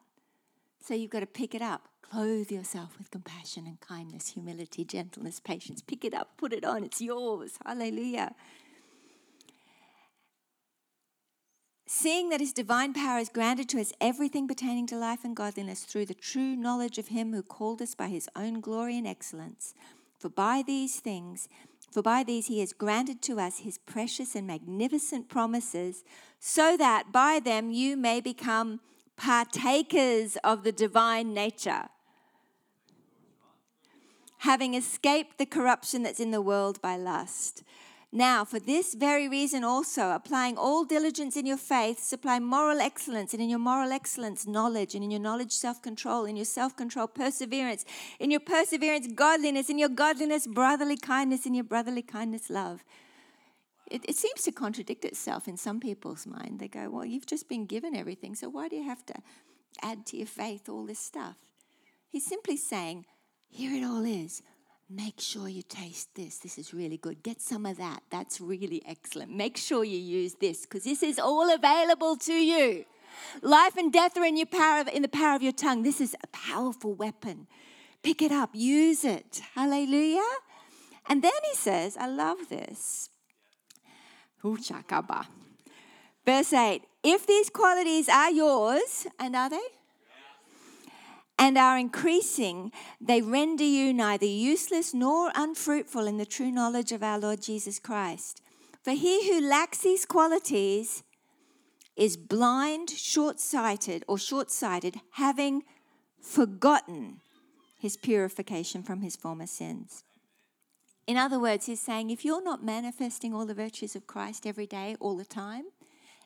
So you've got to pick it up. Clothe yourself with compassion and kindness, humility, gentleness, patience. Pick it up, put it on. It's yours. Hallelujah. Seeing that his divine power has granted to us everything pertaining to life and godliness through the true knowledge of him who called us by his own glory and excellence. For by these things, for by these he has granted to us his precious and magnificent promises, so that by them you may become partakers of the divine nature, having escaped the corruption that's in the world by lust. Now, for this very reason also, applying all diligence in your faith, supply moral excellence, and in your moral excellence, knowledge, and in your knowledge, self control, in your self control, perseverance, in your perseverance, godliness, in your godliness, brotherly kindness, in your brotherly kindness, love. It, it seems to contradict itself in some people's mind. They go, Well, you've just been given everything, so why do you have to add to your faith all this stuff? He's simply saying, Here it all is make sure you taste this. This is really good. Get some of that. That's really excellent. Make sure you use this because this is all available to you. Life and death are in your power in the power of your tongue. This is a powerful weapon. Pick it up, use it. Hallelujah. And then he says, I love this. Verse 8 If these qualities are yours, and are they? And are increasing, they render you neither useless nor unfruitful in the true knowledge of our Lord Jesus Christ. For he who lacks these qualities is blind, short sighted, or short sighted, having forgotten his purification from his former sins. In other words, he's saying if you're not manifesting all the virtues of Christ every day, all the time,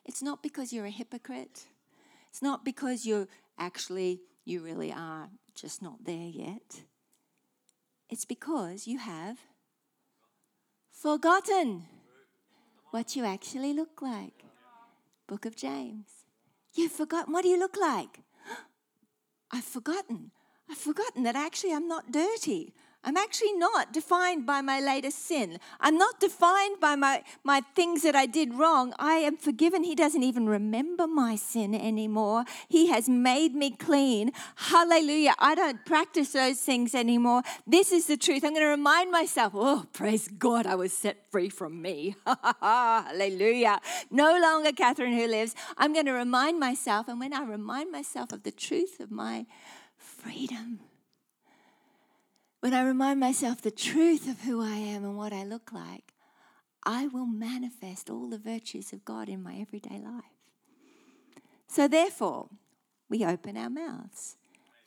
it's not because you're a hypocrite. It's not because you're actually you really are just not there yet. It's because you have forgotten what you actually look like. Book of James. You've forgotten. What do you look like? I've forgotten. I've forgotten that actually I'm not dirty. I'm actually not defined by my latest sin. I'm not defined by my, my things that I did wrong. I am forgiven. He doesn't even remember my sin anymore. He has made me clean. Hallelujah. I don't practice those things anymore. This is the truth. I'm going to remind myself, oh, praise God, I was set free from me. Hallelujah. No longer Catherine who lives. I'm going to remind myself. And when I remind myself of the truth of my freedom, when I remind myself the truth of who I am and what I look like, I will manifest all the virtues of God in my everyday life. So, therefore, we open our mouths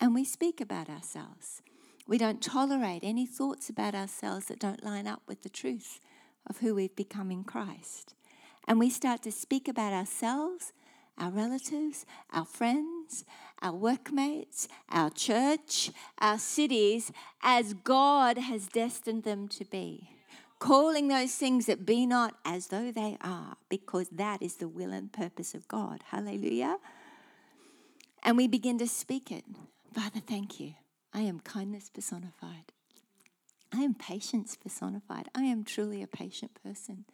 and we speak about ourselves. We don't tolerate any thoughts about ourselves that don't line up with the truth of who we've become in Christ. And we start to speak about ourselves our relatives, our friends, our workmates, our church, our cities, as God has destined them to be. Calling those things that be not as though they are, because that is the will and purpose of God. Hallelujah. And we begin to speak it. Father, thank you. I am kindness personified. I am patience personified. I am truly a patient person.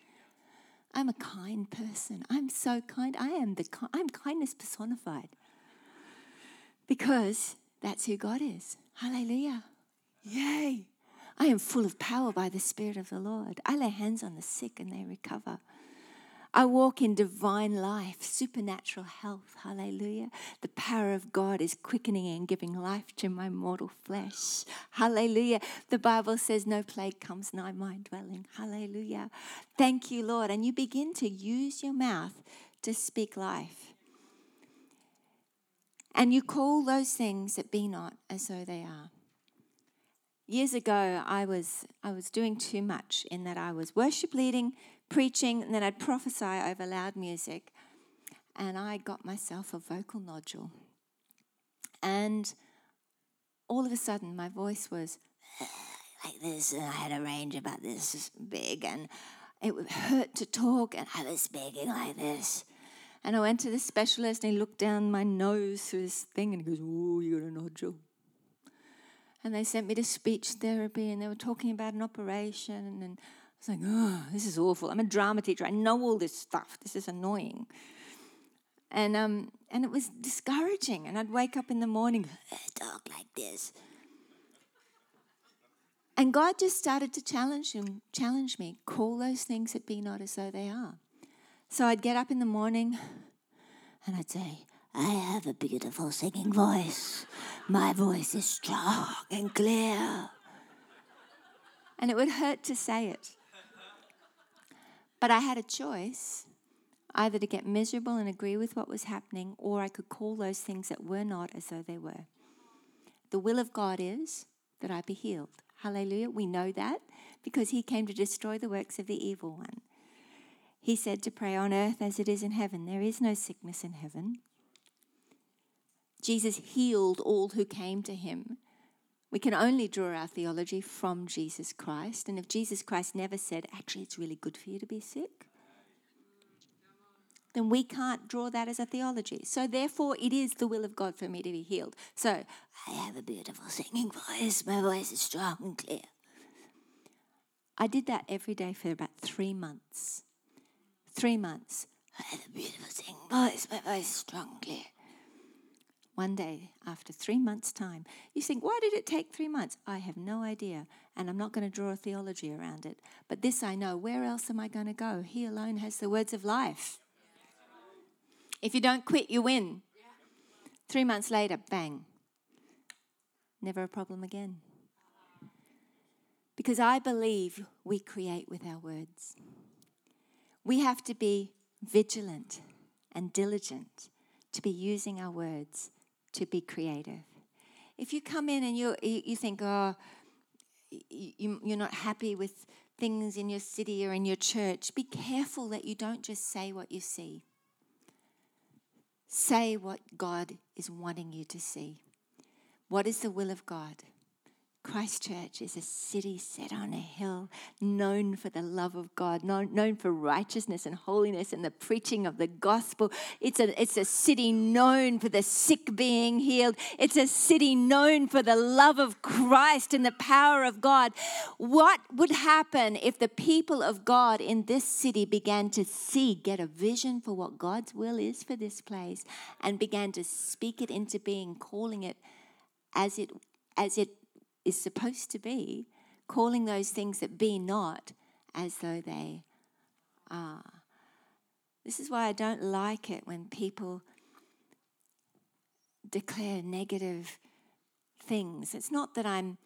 I'm a kind person. I'm so kind. I am the I'm kindness personified. Because that's who God is. Hallelujah. Yay. I am full of power by the Spirit of the Lord. I lay hands on the sick and they recover. I walk in divine life, supernatural health. Hallelujah. The power of God is quickening and giving life to my mortal flesh. Hallelujah. The Bible says no plague comes nigh my dwelling. Hallelujah. Thank you, Lord. And you begin to use your mouth to speak life. And you call those things that be not as though they are. Years ago, I was, I was doing too much in that I was worship leading, preaching, and then I'd prophesy over loud music. And I got myself a vocal nodule. And all of a sudden, my voice was like this, and I had a range about this big, and it would hurt to talk, and I was speaking like this. And I went to the specialist, and he looked down my nose through this thing, and he goes, Oh, you got a nodule. And they sent me to speech therapy, and they were talking about an operation, and I was like, oh, this is awful. I'm a drama teacher. I know all this stuff. This is annoying. And, um, and it was discouraging. And I'd wake up in the morning, talk like this. And God just started to challenge him, challenge me, call those things that be not as though they are. So I'd get up in the morning and I'd say, I have a beautiful singing voice. My voice is strong and clear. And it would hurt to say it. But I had a choice either to get miserable and agree with what was happening, or I could call those things that were not as though they were. The will of God is that I be healed. Hallelujah. We know that because He came to destroy the works of the evil one. He said to pray on earth as it is in heaven. There is no sickness in heaven. Jesus healed all who came to him. We can only draw our theology from Jesus Christ. And if Jesus Christ never said, actually, it's really good for you to be sick, then we can't draw that as a theology. So, therefore, it is the will of God for me to be healed. So, I have a beautiful singing voice. My voice is strong and clear. I did that every day for about three months. Three months. I have a beautiful singing voice. My voice strong clear one day after three months' time. You think, why did it take three months? I have no idea, and I'm not going to draw a theology around it. But this I know where else am I going to go? He alone has the words of life. If you don't quit, you win. Three months later, bang. Never a problem again. Because I believe we create with our words. We have to be vigilant and diligent to be using our words to be creative. If you come in and you you think, oh, you, you're not happy with things in your city or in your church, be careful that you don't just say what you see. Say what God is wanting you to see. What is the will of God? Christchurch is a city set on a hill, known for the love of God, known, for righteousness and holiness and the preaching of the gospel. It's a, it's a city known for the sick being healed. It's a city known for the love of Christ and the power of God. What would happen if the people of God in this city began to see, get a vision for what God's will is for this place, and began to speak it into being, calling it as it as it is supposed to be, calling those things that be not as though they are. This is why I don't like it when people declare negative things. It's not that I'm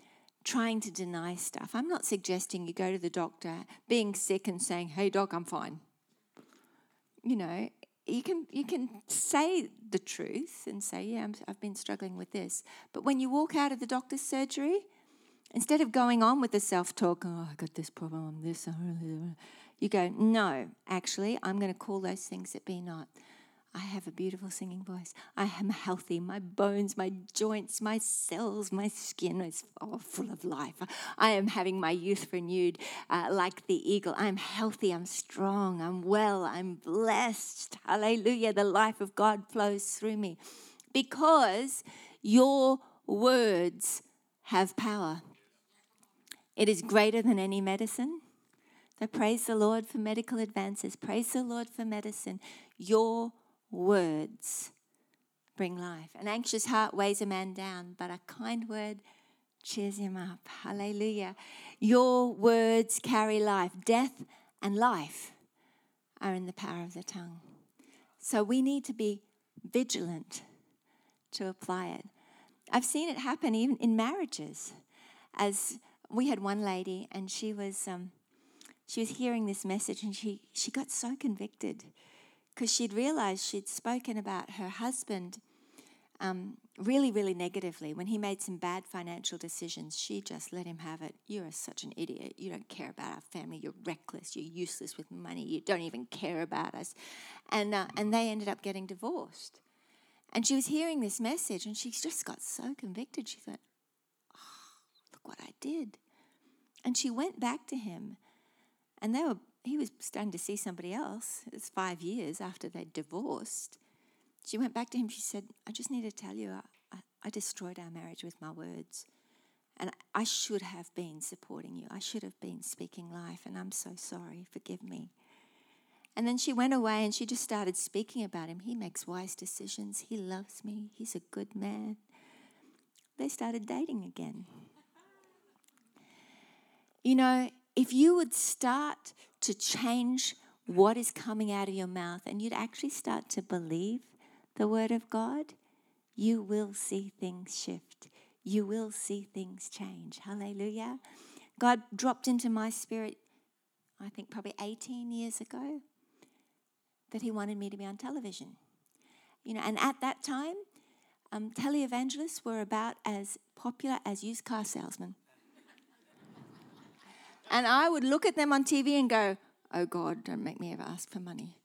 trying to deny stuff. I'm not suggesting you go to the doctor being sick and saying, "Hey doc, I'm fine." You know, you can you can say the truth and say, "Yeah, i have been struggling with this." But when you walk out of the doctor's surgery, instead of going on with the self-talk, "Oh, I got this problem, I'm this," you go, "No, actually, I'm going to call those things that be not." I have a beautiful singing voice. I am healthy. My bones, my joints, my cells, my skin is full of life. I am having my youth renewed uh, like the eagle. I'm healthy. I'm strong. I'm well. I'm blessed. Hallelujah. The life of God flows through me because your words have power. It is greater than any medicine. So praise the Lord for medical advances. Praise the Lord for medicine. Your words bring life. An anxious heart weighs a man down, but a kind word cheers him up. Hallelujah. Your words carry life. Death and life are in the power of the tongue. So we need to be vigilant to apply it. I've seen it happen even in marriages. As we had one lady, and she was um, she was hearing this message, and she she got so convicted because she'd realized she'd spoken about her husband um, really, really negatively. When he made some bad financial decisions, she just let him have it. You're such an idiot. You don't care about our family. You're reckless. You're useless with money. You don't even care about us. And, uh, and they ended up getting divorced. And she was hearing this message and she just got so convicted. She thought, oh, look what I did. And she went back to him and they were, he was starting to see somebody else. It's five years after they'd divorced. She went back to him. She said, I just need to tell you, I, I destroyed our marriage with my words. And I should have been supporting you. I should have been speaking life. And I'm so sorry. Forgive me. And then she went away and she just started speaking about him. He makes wise decisions. He loves me. He's a good man. They started dating again. You know, if you would start to change what is coming out of your mouth and you'd actually start to believe the Word of God, you will see things shift. You will see things change. Hallelujah. God dropped into my spirit, I think probably 18 years ago that he wanted me to be on television. You know, and at that time, um, televangelists were about as popular as used car salesmen. And I would look at them on TV and go, "Oh God, don't make me ever ask for money."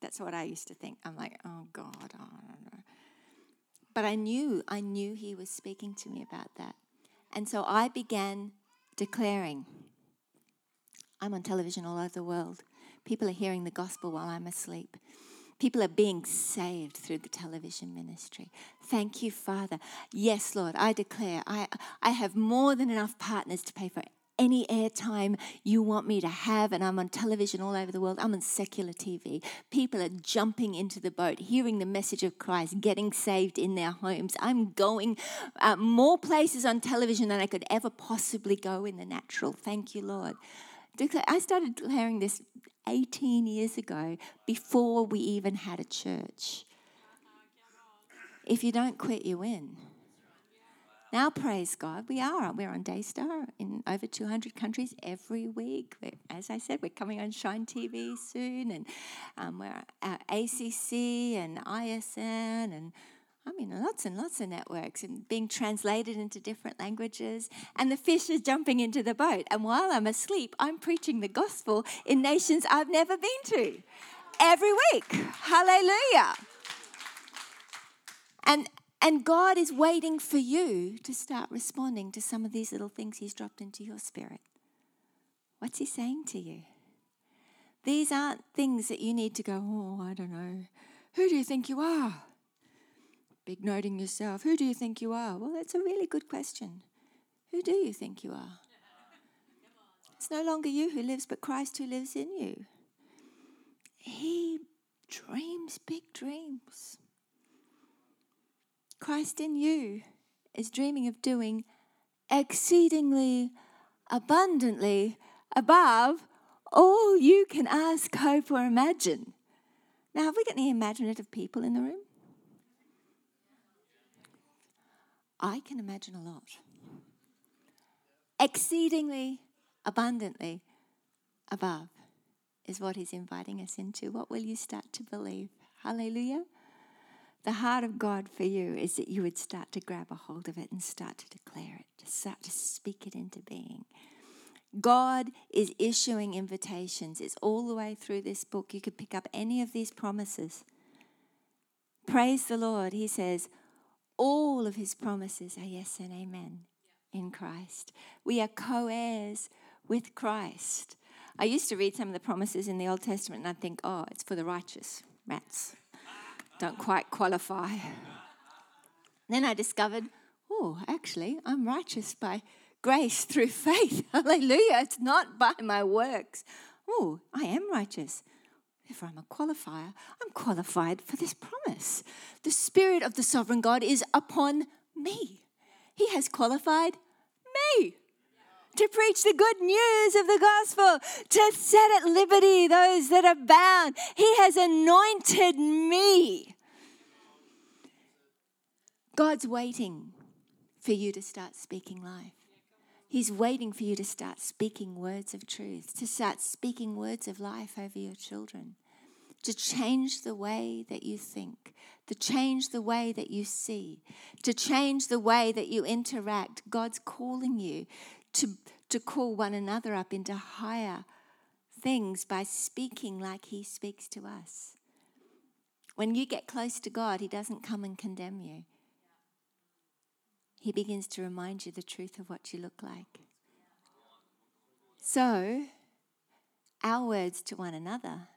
That's what I used to think. I'm like, "Oh God, oh, But I knew, I knew He was speaking to me about that, and so I began declaring. I'm on television all over the world. People are hearing the gospel while I'm asleep. People are being saved through the television ministry. Thank you, Father. Yes, Lord, I declare I, I have more than enough partners to pay for any airtime you want me to have, and I'm on television all over the world. I'm on secular TV. People are jumping into the boat, hearing the message of Christ, getting saved in their homes. I'm going uh, more places on television than I could ever possibly go in the natural. Thank you, Lord. I started declaring this 18 years ago before we even had a church. If you don't quit, you win. Now, praise God, we are. We're on Daystar in over 200 countries every week. We're, as I said, we're coming on Shine TV soon, and um, we're at ACC and ISN and I mean, lots and lots of networks and being translated into different languages. And the fish is jumping into the boat. And while I'm asleep, I'm preaching the gospel in nations I've never been to every week. Hallelujah. And, and God is waiting for you to start responding to some of these little things He's dropped into your spirit. What's He saying to you? These aren't things that you need to go, oh, I don't know. Who do you think you are? big noting yourself. Who do you think you are? Well, that's a really good question. Who do you think you are? It's no longer you who lives, but Christ who lives in you. He dreams big dreams. Christ in you is dreaming of doing exceedingly abundantly above all you can ask, hope, or imagine. Now, have we got any imaginative people in the room? I can imagine a lot. Exceedingly abundantly above is what he's inviting us into. What will you start to believe? Hallelujah. The heart of God for you is that you would start to grab a hold of it and start to declare it, to start to speak it into being. God is issuing invitations. It's all the way through this book. You could pick up any of these promises. Praise the Lord. He says, all of his promises are yes and amen in Christ. We are co heirs with Christ. I used to read some of the promises in the Old Testament and I'd think, oh, it's for the righteous. Rats don't quite qualify. Then I discovered, oh, actually, I'm righteous by grace through faith. Hallelujah. It's not by my works. Oh, I am righteous. Therefore, I'm a qualifier. I'm qualified for this promise. The Spirit of the sovereign God is upon me. He has qualified me to preach the good news of the gospel, to set at liberty those that are bound. He has anointed me. God's waiting for you to start speaking life. He's waiting for you to start speaking words of truth, to start speaking words of life over your children, to change the way that you think, to change the way that you see, to change the way that you interact. God's calling you to, to call one another up into higher things by speaking like He speaks to us. When you get close to God, He doesn't come and condemn you. He begins to remind you the truth of what you look like. So, our words to one another.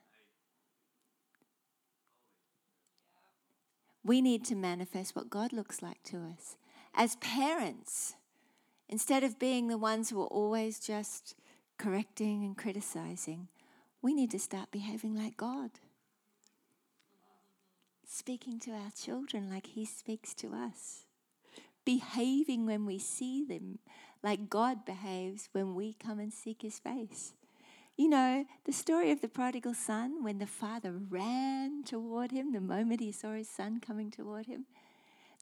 We need to manifest what God looks like to us. As parents, instead of being the ones who are always just correcting and criticizing, we need to start behaving like God. Speaking to our children like He speaks to us behaving when we see them like God behaves when we come and seek his face. You know, the story of the prodigal son, when the father ran toward him the moment he saw his son coming toward him,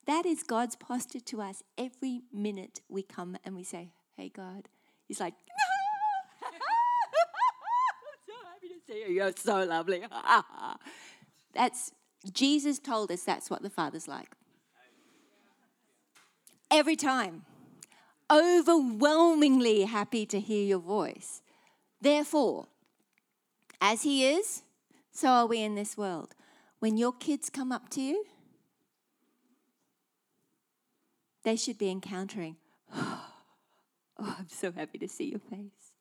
that is God's posture to us every minute we come and we say, Hey, God. He's like, no! I'm so happy to see you. You're so lovely. that's Jesus told us that's what the Father's like every time. Overwhelmingly happy to hear your voice. Therefore, as He is, so are we in this world. When your kids come up to you, they should be encountering, oh, I'm so happy to see your face.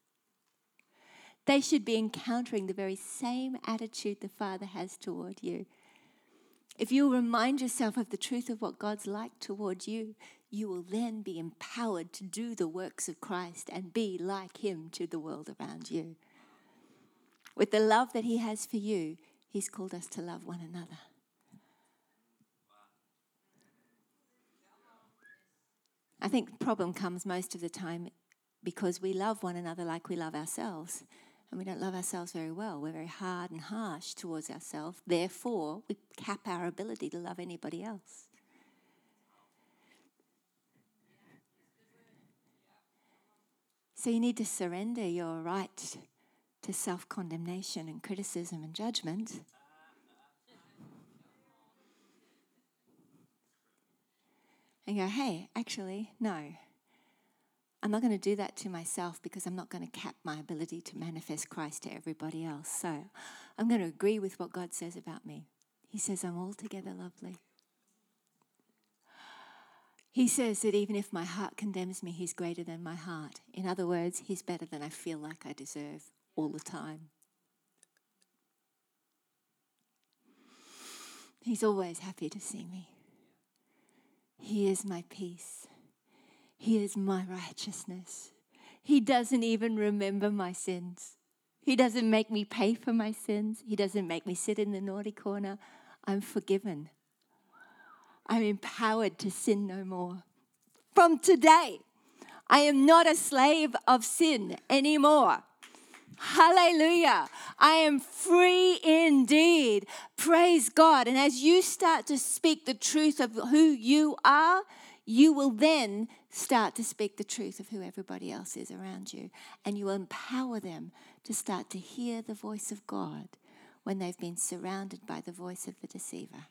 They should be encountering the very same attitude the Father has toward you. If you remind yourself of the truth of what God's like toward you, you will then be empowered to do the works of Christ and be like Him to the world around you. With the love that He has for you, He's called us to love one another. I think the problem comes most of the time because we love one another like we love ourselves. And we don't love ourselves very well. We're very hard and harsh towards ourselves. Therefore, we cap our ability to love anybody else. So you need to surrender your right to self condemnation and criticism and judgment. And go, hey, actually, no. I'm not going to do that to myself because I'm not going to cap my ability to manifest Christ to everybody else. So I'm going to agree with what God says about me. He says, I'm altogether lovely. He says that even if my heart condemns me, He's greater than my heart. In other words, He's better than I feel like I deserve all the time. He's always happy to see me. He is my peace. He is my righteousness. He doesn't even remember my sins. He doesn't make me pay for my sins. He doesn't make me sit in the naughty corner. I'm forgiven. I'm empowered to sin no more. From today, I am not a slave of sin anymore. Hallelujah. I am free indeed. Praise God. And as you start to speak the truth of who you are, you will then start to speak the truth of who everybody else is around you. And you will empower them to start to hear the voice of God when they've been surrounded by the voice of the deceiver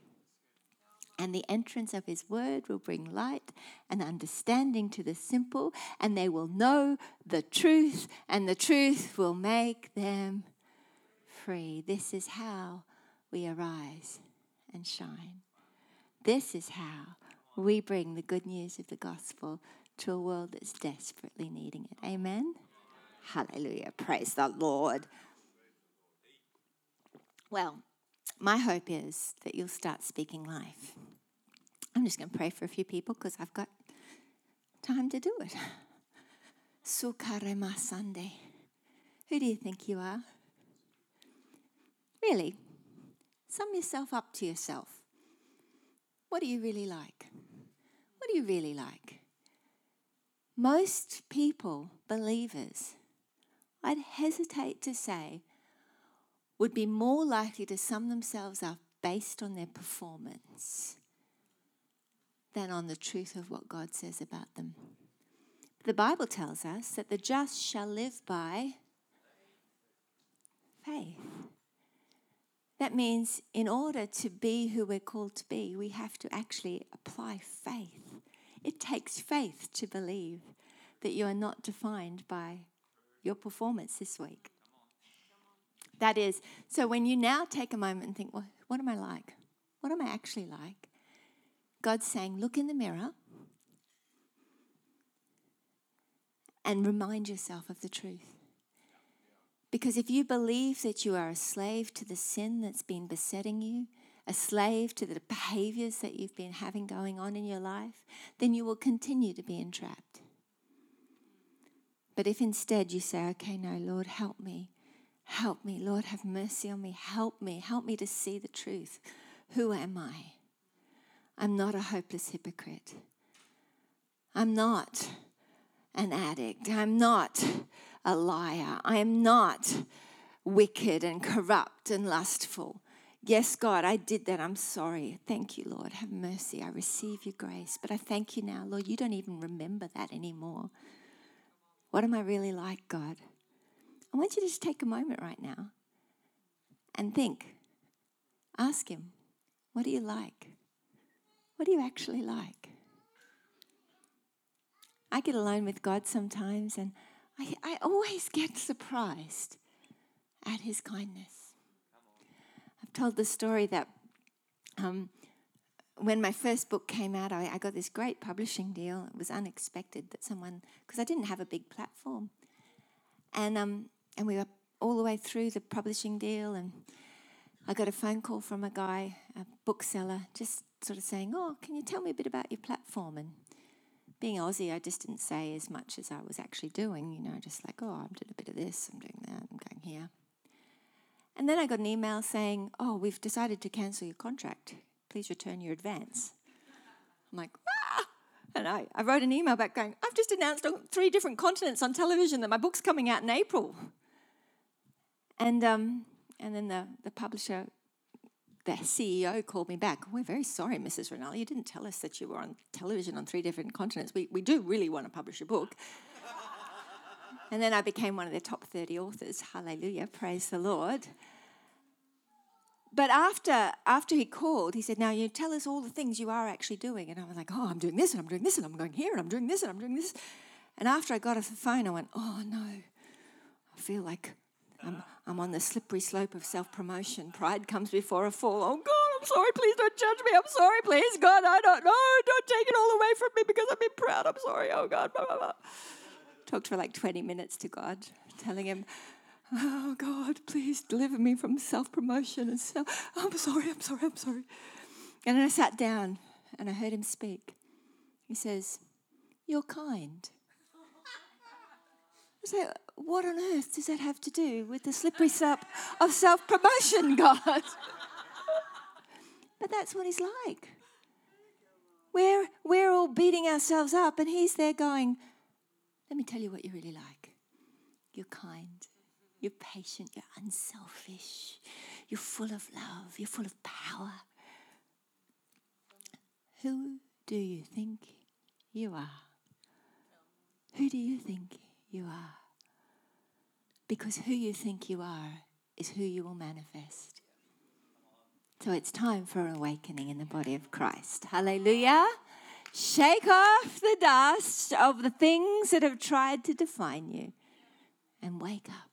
and the entrance of his word will bring light and understanding to the simple, and they will know the truth, and the truth will make them free. This is how we arise and shine. This is how we bring the good news of the gospel to a world that's desperately needing it. Amen. Hallelujah. Praise the Lord. Well, my hope is that you'll start speaking life. I'm just going to pray for a few people because I've got time to do it. Sukarema Sunday. Who do you think you are? Really? Sum yourself up to yourself. What do you really like? What do you really like? Most people, believers, I'd hesitate to say, would be more likely to sum themselves up based on their performance than on the truth of what God says about them. The Bible tells us that the just shall live by faith. That means in order to be who we're called to be, we have to actually apply faith. It takes faith to believe that you are not defined by your performance this week. That is, so when you now take a moment and think, well, what am I like? What am I actually like? God's saying, look in the mirror and remind yourself of the truth. Because if you believe that you are a slave to the sin that's been besetting you, a slave to the behaviors that you've been having going on in your life, then you will continue to be entrapped. But if instead you say, okay, no, Lord, help me, help me, Lord, have mercy on me, help me, help me to see the truth. Who am I? I'm not a hopeless hypocrite. I'm not an addict. I'm not a liar. I am not wicked and corrupt and lustful. Yes, God, I did that. I'm sorry. Thank you, Lord. Have mercy. I receive your grace. But I thank you now, Lord. You don't even remember that anymore. What am I really like, God? I want you to just take a moment right now and think. Ask Him, what do you like? What do you actually like? I get alone with God sometimes and I, I always get surprised at His kindness. I've told the story that um, when my first book came out, I, I, got this great publishing deal. It was unexpected that someone, because I didn't have a big platform. And, um, and we were all the way through the publishing deal, and I got a phone call from a guy, a bookseller, just sort of saying, Oh, can you tell me a bit about your platform? And being Aussie, I just didn't say as much as I was actually doing, you know, just like, Oh, I'm doing a bit of this, I'm doing that, I'm going here. And then I got an email saying, Oh, we've decided to cancel your contract please return your advance. I'm like, ah! And I, I wrote an email back going, I've just announced on three different continents on television that my book's coming out in April. And, um, and then the, the publisher, the CEO called me back. We're very sorry, Mrs. Rinaldi. You didn't tell us that you were on television on three different continents. We, we do really want to publish a book. and then I became one of their top 30 authors. Hallelujah. Praise the Lord. But after, after he called, he said, Now you tell us all the things you are actually doing. And I was like, Oh, I'm doing this and I'm doing this and I'm going here and I'm doing this and I'm doing this. And after I got off the phone, I went, Oh no, I feel like I'm, I'm on the slippery slope of self promotion. Pride comes before a fall. Oh God, I'm sorry. Please don't judge me. I'm sorry. Please, God, I don't know. Don't take it all away from me because I've been proud. I'm sorry. Oh God. Blah, blah, blah. Talked for like 20 minutes to God, telling him, Oh God, please deliver me from self promotion and self. I'm sorry, I'm sorry, I'm sorry. And then I sat down and I heard him speak. He says, You're kind. I What on earth does that have to do with the slippery slope of self promotion, God? but that's what he's like. We're, we're all beating ourselves up, and he's there going, Let me tell you what you really like. You're kind. You're patient. You're unselfish. You're full of love. You're full of power. Who do you think you are? Who do you think you are? Because who you think you are is who you will manifest. So it's time for awakening in the body of Christ. Hallelujah. Shake off the dust of the things that have tried to define you and wake up